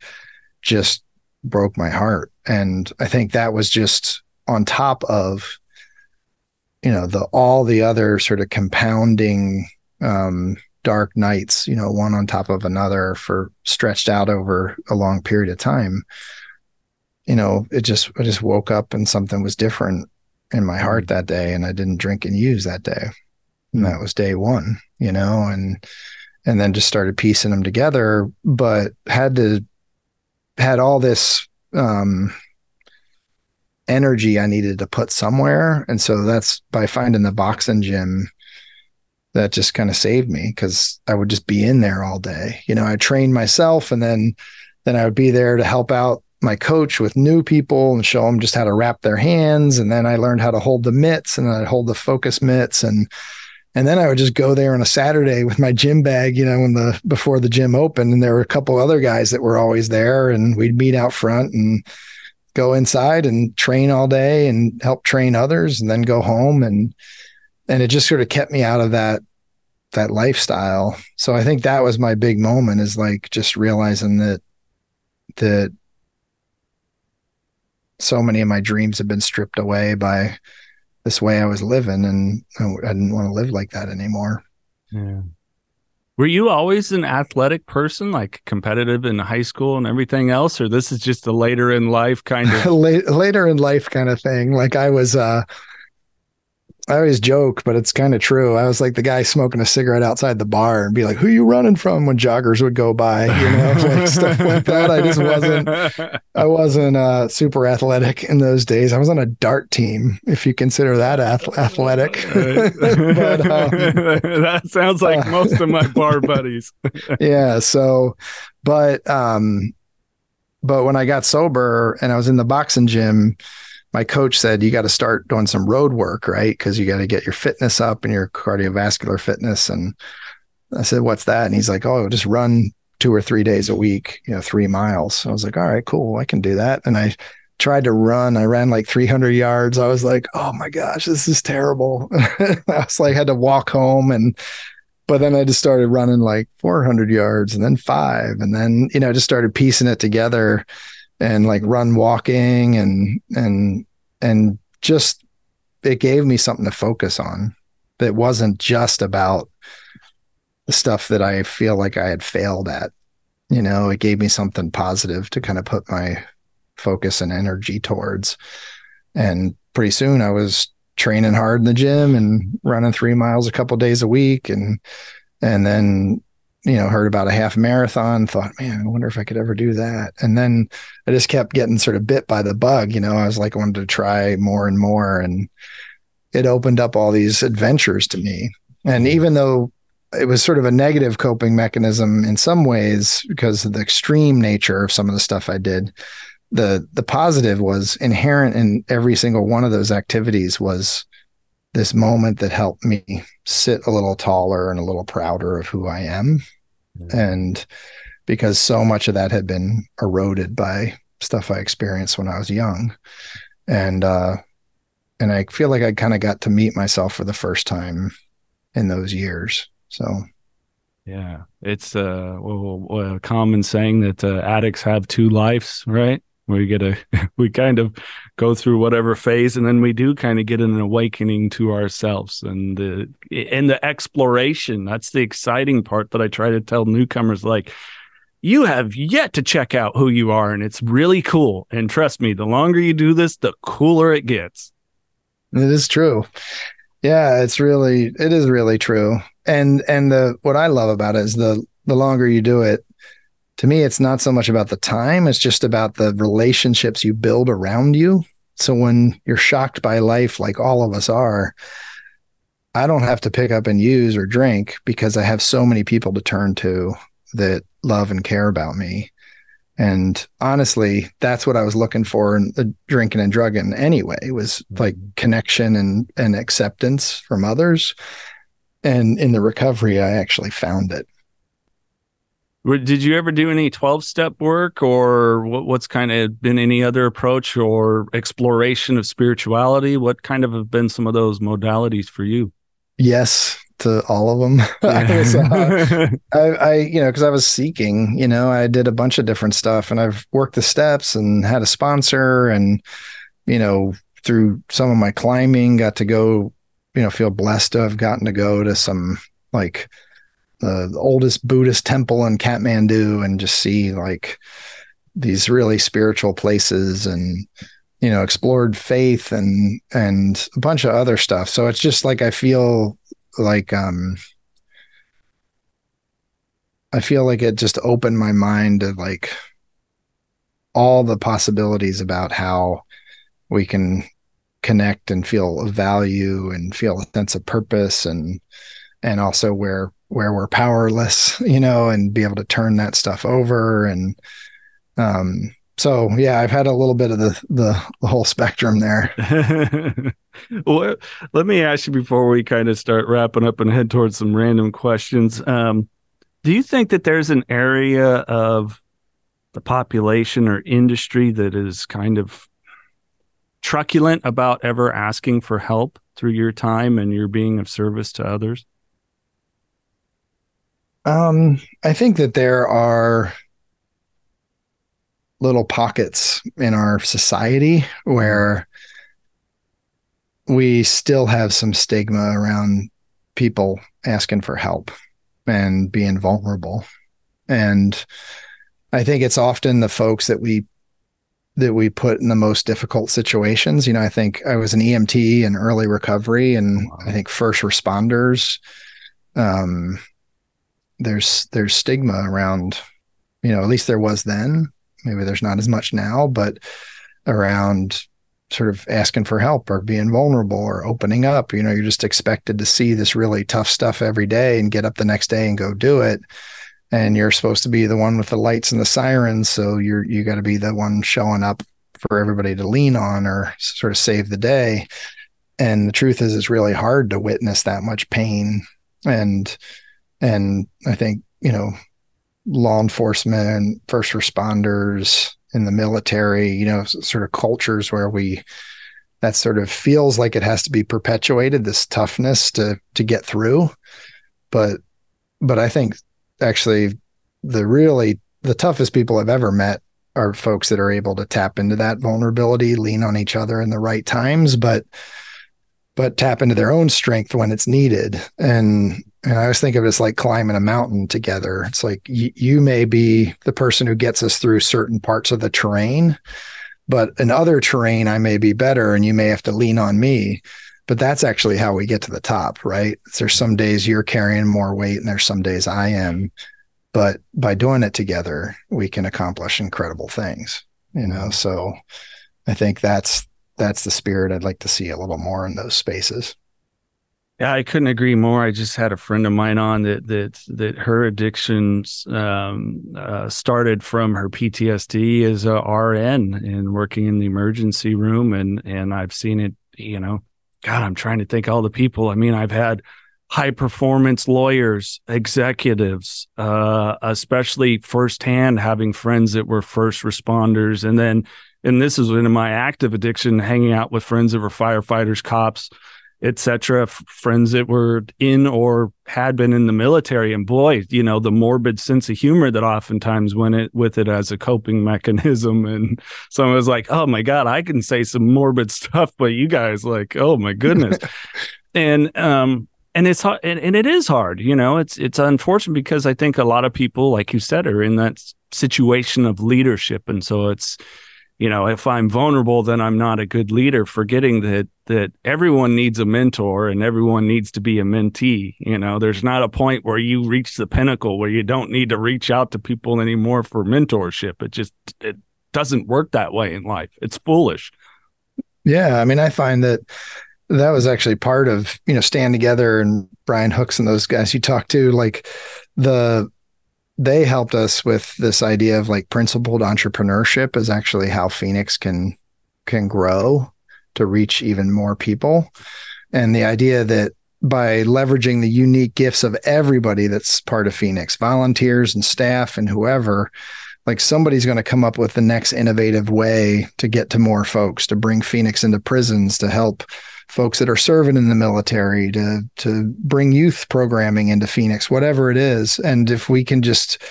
S1: just broke my heart. And I think that was just on top of you know the all the other sort of compounding um, dark nights you know one on top of another for stretched out over a long period of time you know it just i just woke up and something was different in my heart mm-hmm. that day and i didn't drink and use that day and that was day one you know and and then just started piecing them together but had to had all this um energy I needed to put somewhere. And so that's by finding the boxing gym that just kind of saved me because I would just be in there all day. You know, I trained myself and then then I would be there to help out my coach with new people and show them just how to wrap their hands. And then I learned how to hold the mitts and I'd hold the focus mitts and and then I would just go there on a Saturday with my gym bag, you know, when the before the gym opened, and there were a couple other guys that were always there, and we'd meet out front and go inside and train all day and help train others and then go home and and it just sort of kept me out of that that lifestyle. So I think that was my big moment is like just realizing that that so many of my dreams have been stripped away by this way I was living and I didn't want to live like that anymore.
S3: Yeah. Were you always an athletic person, like competitive in high school and everything else, or this is just a later in life kind of
S1: later in life kind of thing? Like I was, uh, I always joke, but it's kind of true. I was like the guy smoking a cigarette outside the bar and be like, "Who you running from?" When joggers would go by, you know, like stuff like that. I just wasn't, I wasn't uh, super athletic in those days. I was on a dart team, if you consider that ath- athletic.
S3: but, um, that sounds like uh, most of my bar buddies.
S1: yeah. So, but um, but when I got sober and I was in the boxing gym my coach said you got to start doing some road work, right? Because you got to get your fitness up and your cardiovascular fitness. And I said, "What's that?" And he's like, "Oh, just run two or three days a week, you know, three miles." I was like, "All right, cool, I can do that." And I tried to run. I ran like 300 yards. I was like, "Oh my gosh, this is terrible." I was like, had to walk home and. But then I just started running like 400 yards and then five. And then, you know, just started piecing it together and like run walking and and and just it gave me something to focus on that wasn't just about the stuff that I feel like I had failed at. You know, it gave me something positive to kind of put my focus and energy towards. And pretty soon I was training hard in the gym and running 3 miles a couple days a week and and then you know, heard about a half marathon, thought, man, I wonder if I could ever do that. And then I just kept getting sort of bit by the bug. You know, I was like, I wanted to try more and more. And it opened up all these adventures to me. And mm-hmm. even though it was sort of a negative coping mechanism in some ways because of the extreme nature of some of the stuff I did, the the positive was inherent in every single one of those activities was this moment that helped me sit a little taller and a little prouder of who I am. Mm-hmm. And because so much of that had been eroded by stuff I experienced when I was young. And uh and I feel like I kind of got to meet myself for the first time in those years. So
S3: yeah, it's uh, a common saying that uh, addicts have two lives, right? we get a we kind of go through whatever phase and then we do kind of get an awakening to ourselves and the and the exploration. That's the exciting part that i try to tell newcomers like you have yet to check out who you are and it's really cool. And trust me the longer you do this the cooler it gets.
S1: It is true. Yeah it's really it is really true. And and the what i love about it is the the longer you do it to me, it's not so much about the time, it's just about the relationships you build around you. So when you're shocked by life, like all of us are, I don't have to pick up and use or drink because I have so many people to turn to that love and care about me. And honestly, that's what I was looking for in the drinking and drugging anyway, was like mm-hmm. connection and, and acceptance from others. And in the recovery, I actually found it.
S3: Did you ever do any 12 step work or what's kind of been any other approach or exploration of spirituality? What kind of have been some of those modalities for you?
S1: Yes, to all of them. I, was, uh, I, I, you know, because I was seeking, you know, I did a bunch of different stuff and I've worked the steps and had a sponsor and, you know, through some of my climbing, got to go, you know, feel blessed to have gotten to go to some like the oldest Buddhist temple in Kathmandu and just see like these really spiritual places and you know explored faith and and a bunch of other stuff. So it's just like i feel like um i feel like it just opened my mind to like all the possibilities about how we can connect and feel value and feel a sense of purpose and and also where where we're powerless, you know, and be able to turn that stuff over. And um, so, yeah, I've had a little bit of the the, the whole spectrum there.
S3: well, let me ask you before we kind of start wrapping up and head towards some random questions. Um, do you think that there's an area of the population or industry that is kind of truculent about ever asking for help through your time and your being of service to others?
S1: Um, I think that there are little pockets in our society where we still have some stigma around people asking for help and being vulnerable. And I think it's often the folks that we that we put in the most difficult situations. You know, I think I was an EMT in early recovery and wow. I think first responders um there's there's stigma around you know, at least there was then. Maybe there's not as much now, but around sort of asking for help or being vulnerable or opening up. You know, you're just expected to see this really tough stuff every day and get up the next day and go do it. And you're supposed to be the one with the lights and the sirens. So you're you got to be the one showing up for everybody to lean on or sort of save the day. And the truth is it's really hard to witness that much pain. And and I think, you know, law enforcement, first responders, in the military, you know, sort of cultures where we that sort of feels like it has to be perpetuated, this toughness to to get through. But but I think actually the really the toughest people I've ever met are folks that are able to tap into that vulnerability, lean on each other in the right times, but but tap into their own strength when it's needed. And and I always think of it as like climbing a mountain together. It's like y- you may be the person who gets us through certain parts of the terrain, but in other terrain, I may be better and you may have to lean on me. But that's actually how we get to the top, right? There's some days you're carrying more weight and there's some days I am. But by doing it together, we can accomplish incredible things, you know? So I think that's that's the spirit I'd like to see a little more in those spaces.
S3: Yeah, I couldn't agree more. I just had a friend of mine on that that that her addictions um, uh, started from her PTSD as a RN and working in the emergency room, and and I've seen it. You know, God, I'm trying to think all the people. I mean, I've had high performance lawyers, executives, uh, especially firsthand having friends that were first responders, and then and this is in my active addiction, hanging out with friends that were firefighters, cops etc friends that were in or had been in the military. And boy you know the morbid sense of humor that oftentimes went it with it as a coping mechanism. And so I was like oh my god i can say some morbid stuff but you guys like oh my goodness. And um and it's hard and, and it is hard you know it's it's unfortunate because i think a lot of people like you said are in that situation of leadership. And so it's you know if i'm vulnerable then i'm not a good leader forgetting that that everyone needs a mentor and everyone needs to be a mentee you know? There's not a point where you reach the pinnacle where you don't need to reach out to people anymore for mentorship. It just it doesn't work that way in life. It's foolish.
S1: Yeah i mean i find that that was actually part of you know stand together and brian hooks and those guys you talk to like the they helped us with this idea of like principled entrepreneurship is actually how Phoenix can can grow to reach even more people. And the idea that by leveraging the unique gifts of everybody that's part of Phoenix, volunteers and staff and whoever, like somebody's going to come up with the next innovative way to get to more folks, to bring Phoenix into prisons, to help folks that are serving in the military to to bring youth programming into Phoenix, whatever it is. And if we can just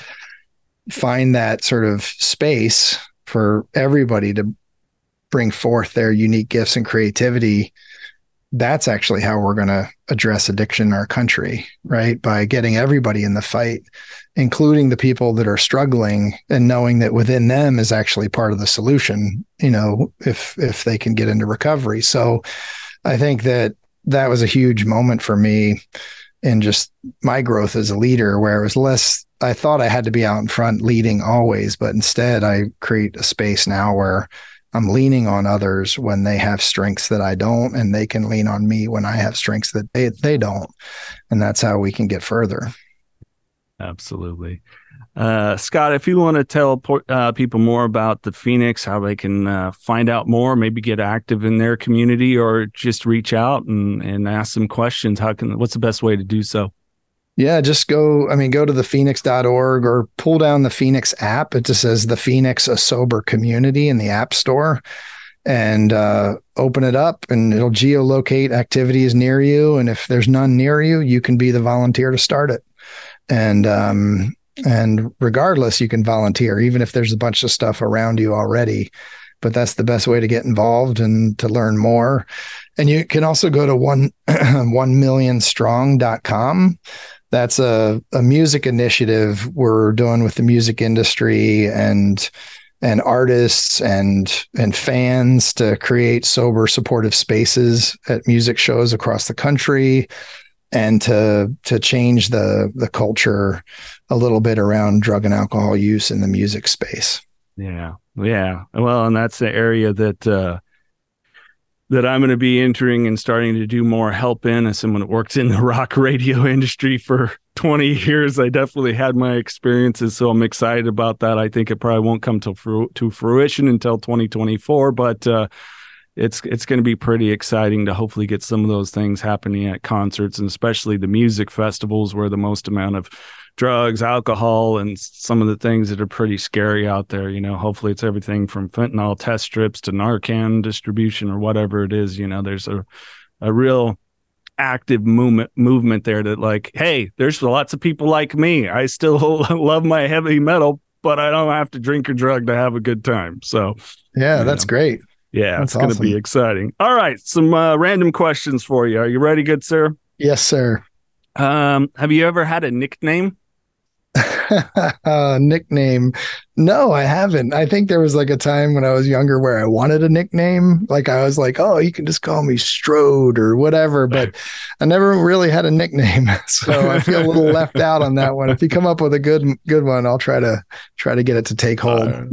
S1: find that sort of space for everybody to bring forth their unique gifts and creativity, that's actually how we're going to address addiction in our country, right? By getting everybody in the fight, including the people that are struggling and knowing that within them is actually part of the solution, you know, if if they can get into recovery. So I think that that was a huge moment for me in just my growth as a leader, where it was less, I thought I had to be out in front leading always, but instead I create a space now where I'm leaning on others when they have strengths that I don't, and they can lean on me when I have strengths that they, they don't. And that's how we can get further.
S3: Absolutely. Uh, Scott, if you want to tell uh, people more about the Phoenix, how they can uh, find out more, maybe get active in their community, or just reach out and, and ask some questions, how can what's the best way to do so?
S1: Yeah, just go. I mean, go to the phoenix.org or pull down the Phoenix app. It just says the Phoenix a sober community in the App Store and uh, open it up, and it'll geolocate activities near you. And if there's none near you, you can be the volunteer to start it and um, and regardless, you can volunteer, even if there's a bunch of stuff around you already. But that's the best way to get involved and to learn more. And you can also go to one one million strong.com. That's a, a music initiative we're doing with the music industry and and artists and and fans to create sober supportive spaces at music shows across the country and to to change the the culture a little bit around drug and alcohol use in the music space.
S2: Yeah. Yeah. Well, and that's the area that uh that I'm going to be entering and starting to do more help in as someone that worked in the rock radio industry for 20 years. I definitely had my experiences, so I'm excited about that. I think it probably won't come to fru- to fruition until 2024, but uh, it's it's going to be pretty exciting to hopefully get some of those things happening at concerts and especially the music festivals where the most amount of drugs, alcohol, and some of the things that are pretty scary out there. You know, hopefully it's everything from fentanyl test strips to Narcan distribution or whatever it is. You know, there's a a real active movement movement there that like, hey, there's lots of people like me. I still love my heavy metal, but I don't have to drink or drug to have a good time. So
S1: yeah, that's know. great.
S2: Yeah, that's it's going to be exciting. All right, some uh, random questions for you. Are you ready, good sir?
S1: Yes, sir.
S2: Um, have you ever had a nickname?
S1: Uh, nickname. No, I haven't. I think there was like a time when I was younger where I wanted a nickname. Like I was like, oh, you can just call me Strode or whatever, but I never really had a nickname. So I feel a little left out on that one. If you come up with a good good one, I'll try to try to get it to take hold. Uh,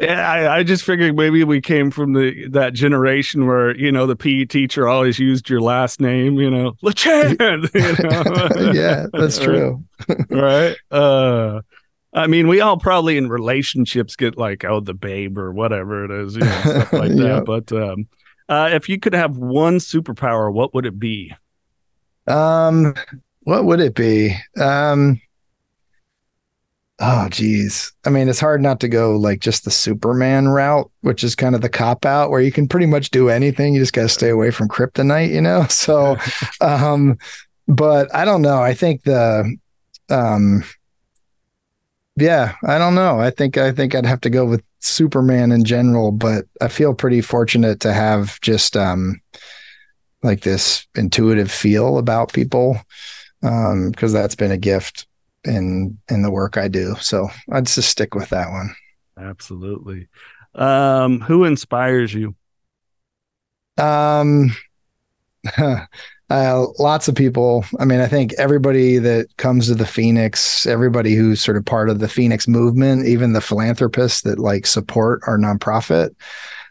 S2: yeah, I, I, just figured maybe we came from the that generation where you know the PE teacher always used your last name, you know, LaChance. You
S1: know? yeah, that's true.
S2: right. Uh, I mean, we all probably in relationships get like, oh, the babe or whatever it is, you know, stuff like that. But um, uh, if you could have one superpower, what would it be?
S1: Um, what would it be? Um, oh, geez. I mean, it's hard not to go like just the Superman route, which is kind of the cop out where you can pretty much do anything. You just got to stay away from kryptonite, you know? So, um, but I don't know. I think the, um, yeah, I don't know. I think I think I'd have to go with Superman in general, but I feel pretty fortunate to have just um like this intuitive feel about people um because that's been a gift in in the work I do. So I'd just stick with that one.
S2: Absolutely. Um who inspires you?
S1: Um uh, lots of people. I mean, I think everybody that comes to the Phoenix, everybody who's sort of part of the Phoenix movement, even the philanthropists that like support our nonprofit,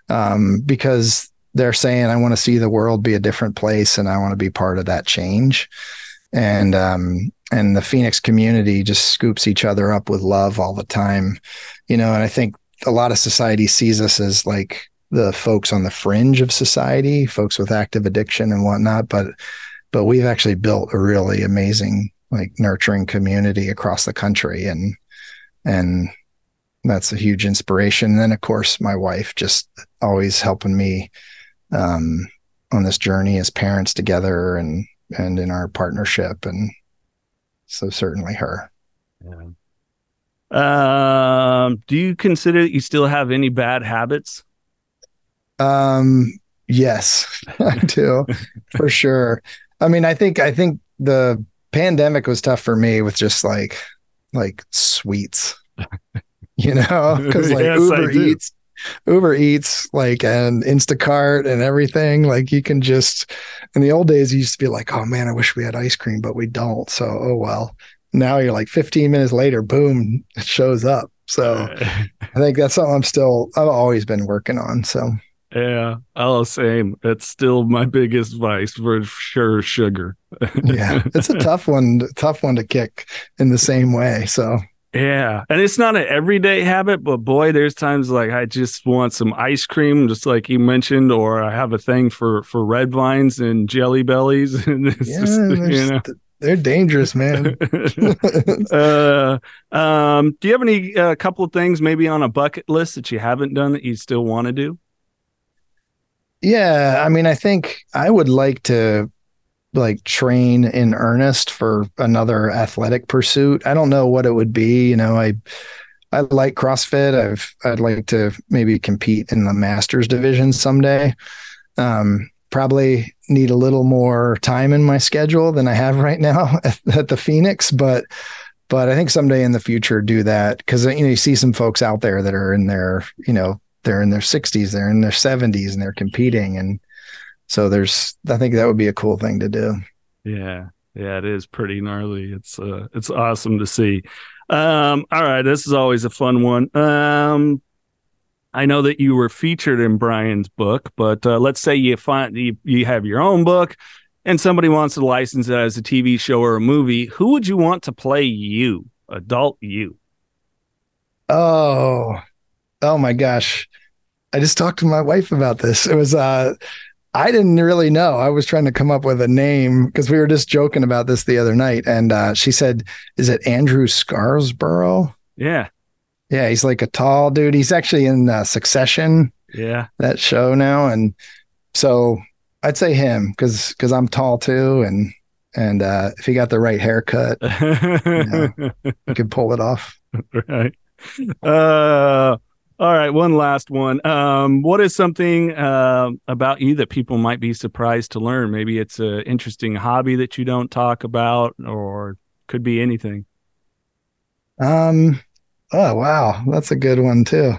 S1: um, because they're saying, I want to see the world be a different place and I want to be part of that change. And, um, and the Phoenix community just scoops each other up with love all the time, you know, and I think a lot of society sees us as like the folks on the fringe of society, folks with active addiction and whatnot. But but we've actually built a really amazing, like nurturing community across the country, and and that's a huge inspiration. And then of course my wife just always helping me um, on this journey as parents together and and in our partnership, and so certainly her.
S2: Yeah. Um, do you consider that you still have any bad habits?
S1: Um, yes, I do for sure. I mean, I think I think the pandemic was tough for me with just like like sweets, you know, because like yes, Uber Eats, Uber Eats, like and Instacart and everything. Like you can just in the old days, you used to be like, oh man, I wish we had ice cream, but we don't. So oh well. Now you're like 15 minutes later, boom, it shows up. So I think that's something I'm still I've always been working on. So
S2: yeah, oh, same. It's still my biggest vice for sure. Sugar.
S1: yeah, it's a tough one, tough one to kick in the same way. So
S2: yeah, and it's not an everyday habit, but boy, there's times like I just want some ice cream, just like you mentioned, or I have a thing for for red vines and jelly bellies, and it's yeah, just, you know.
S1: They're dangerous, man.
S2: uh, um, do you have any uh, couple of things maybe on a bucket list that you haven't done that you still want to do?
S1: Yeah, I mean, I think I would like to like train in earnest for another athletic pursuit. I don't know what it would be. You know, I I like CrossFit. I've I'd like to maybe compete in the masters division someday. Um, probably need a little more time in my schedule than I have right now at, at the Phoenix, but but I think someday in the future do that because you know you see some folks out there that are in their you know they're in their 60s, they're in their 70s, and they're competing, and so there's I think that would be a cool thing to do.
S2: Yeah, yeah, it is pretty gnarly. It's uh, it's awesome to see. Um, all right, this is always a fun one. Um, I know that you were featured in Brian's book, but uh, let's say you find you, you have your own book and somebody wants to license it as a TV show or a movie. Who would you want to play you, adult you?
S1: Oh, oh my gosh. I just talked to my wife about this. It was uh I didn't really know. I was trying to come up with a name because we were just joking about this the other night. And uh, she said, Is it Andrew Scarsborough?
S2: Yeah.
S1: Yeah, he's like a tall dude. He's actually in uh, Succession.
S2: Yeah.
S1: That show now. And so I'd say him because because I'm tall too. And and uh, if he got the right haircut, you know, he could pull it off.
S2: right. Uh, all right, one last one. Um, what is something uh, about you that people might be surprised to learn? Maybe it's an interesting hobby that you don't talk about, or could be anything.
S1: Um. Oh wow, that's a good one too.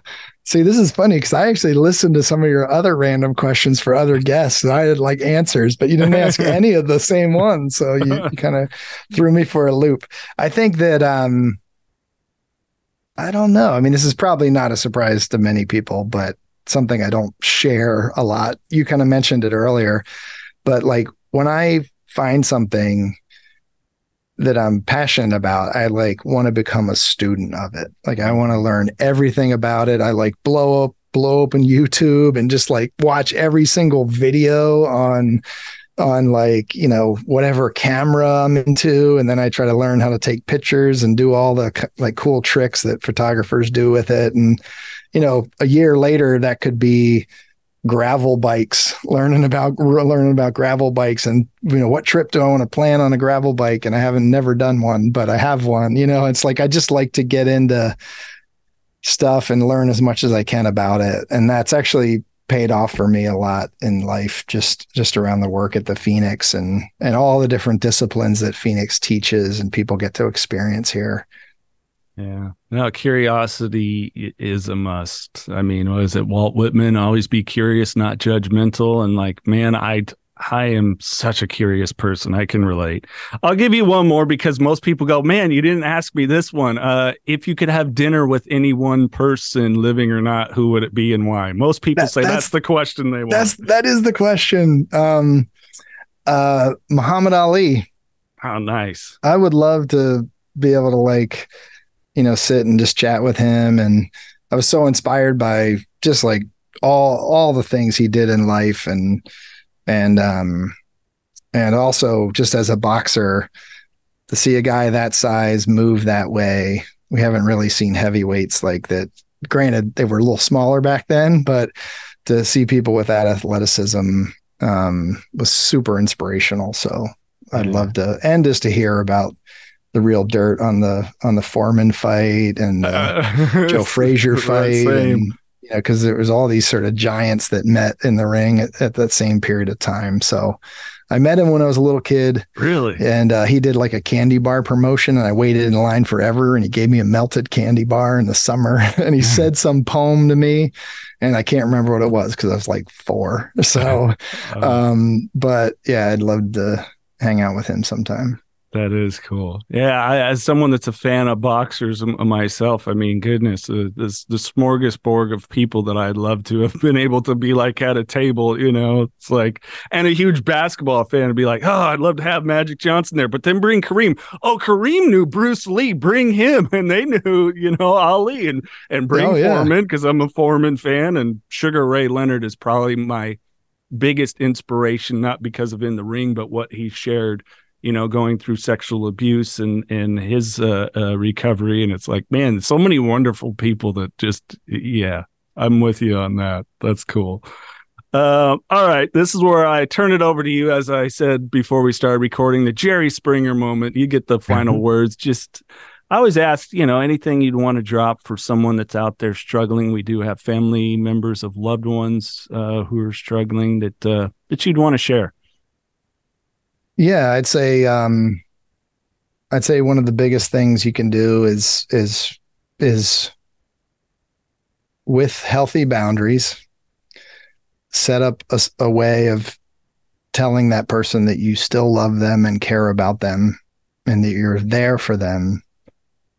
S1: See, this is funny because I actually listened to some of your other random questions for other guests, and I had like answers, but you didn't ask any of the same ones, so you, you kind of threw me for a loop. I think that um I don't know. I mean, this is probably not a surprise to many people, but something I don't share a lot. You kind of mentioned it earlier, but like when I find something that I'm passionate about, I like want to become a student of it. Like I want to learn everything about it. I like blow up blow open YouTube and just like watch every single video on on like you know whatever camera I'm into, and then I try to learn how to take pictures and do all the like cool tricks that photographers do with it. And you know, a year later, that could be gravel bikes, learning about learning about gravel bikes, and you know what trip do I want to plan on a gravel bike? And I haven't never done one, but I have one. You know, it's like I just like to get into stuff and learn as much as I can about it, and that's actually paid off for me a lot in life just just around the work at the Phoenix and and all the different disciplines that Phoenix teaches and people get to experience here.
S2: Yeah. Now curiosity is a must. I mean, was it Walt Whitman? Always be curious, not judgmental. And like, man, I I am such a curious person. I can relate. I'll give you one more because most people go, man, you didn't ask me this one. Uh, if you could have dinner with any one person, living or not, who would it be and why? Most people that, say that's, that's, the question they want.
S1: That's that is the question. Um, uh, Muhammad Ali.
S2: How nice.
S1: I would love to be able to like, you know, sit and just chat with him. And I was so inspired by just like all all the things he did in life and and um and also just as a boxer to see a guy that size move that way we haven't really seen heavyweights like that. Granted they were a little smaller back then but to see people with that athleticism um, was super inspirational. So i'd yeah. love to and just to hear about the real dirt on the on the Foreman fight and uh, Joe Frazier fight and you know, because there was all these sort of giants that met in the ring at, at, that same period of time. So I met him when I was a little kid.
S2: Really?
S1: And uh, he did like a candy bar promotion, and I waited in line forever. And he gave me a melted candy bar in the summer, and he said some poem to me, and I can't remember what it was because I was like four. So, oh. um, but yeah, I'd love to hang out with him sometime.
S2: That is cool. Yeah, I, as someone that's a fan of boxers myself, I mean, goodness, uh, this the smorgasbord of people that I'd love to have been able to be like at a table. You know, it's like, and a huge basketball fan to be like, oh, I'd love to have Magic Johnson there, but then bring Kareem. Oh, Kareem knew Bruce Lee. Bring him, and they knew, you know, Ali, and and bring oh, yeah. Foreman because I'm a Foreman fan, and Sugar Ray Leonard is probably my biggest inspiration, not because of in the ring, but what he shared you know, going through sexual abuse and and his uh, uh, recovery, and it's like, man, so many wonderful people that just, yeah, I'm with you on that. That's cool.
S3: Uh, all right, this is where I turn it over to you. As I said before we started recording, the Jerry Springer moment. You get the final mm-hmm. words. Just, I always ask, you know, anything you'd want to drop for someone that's out there struggling. We do have family members of loved ones uh, who are struggling that uh, that you'd want to share.
S1: Yeah, I'd say, um, I'd say one of the biggest things you can do is is is with healthy boundaries set up a, a way of telling that person that you still love them and care about them and that you're there for them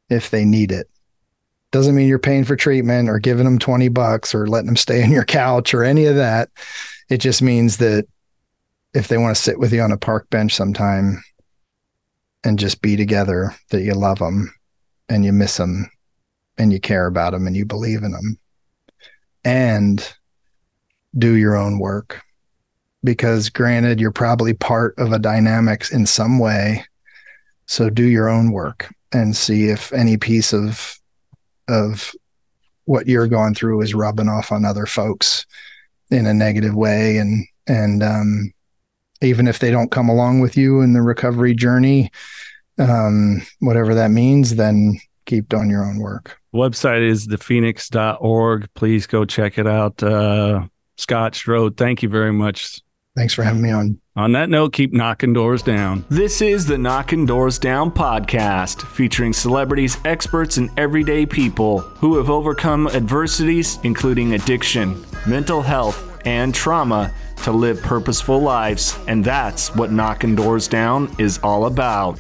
S1: if they need it. Doesn't mean you're paying for treatment or giving them 20 bucks or letting them stay on your couch or any of that. It just means that if they want to sit with you on a park bench sometime and just be together, that you love them and you miss them and you care about them and you believe in them. And do your own work because granted you're probably part of a dynamics in some way so do your own work and see if any piece of of what you're going through is rubbing off on other folks in a negative way and and um, even if they don't come along with you in the recovery journey um, whatever that means then keep doing your own work
S3: website is thephoenix.org please go check it out uh, Scott Strode, thank you very much.
S1: Thanks for having me on.
S3: On that note, keep knocking doors down.
S2: This is the Knocking Doors Down podcast, featuring celebrities, experts, and everyday people who have overcome adversities, including addiction, mental health, and trauma, to live purposeful lives. And that's what Knocking Doors Down is all about.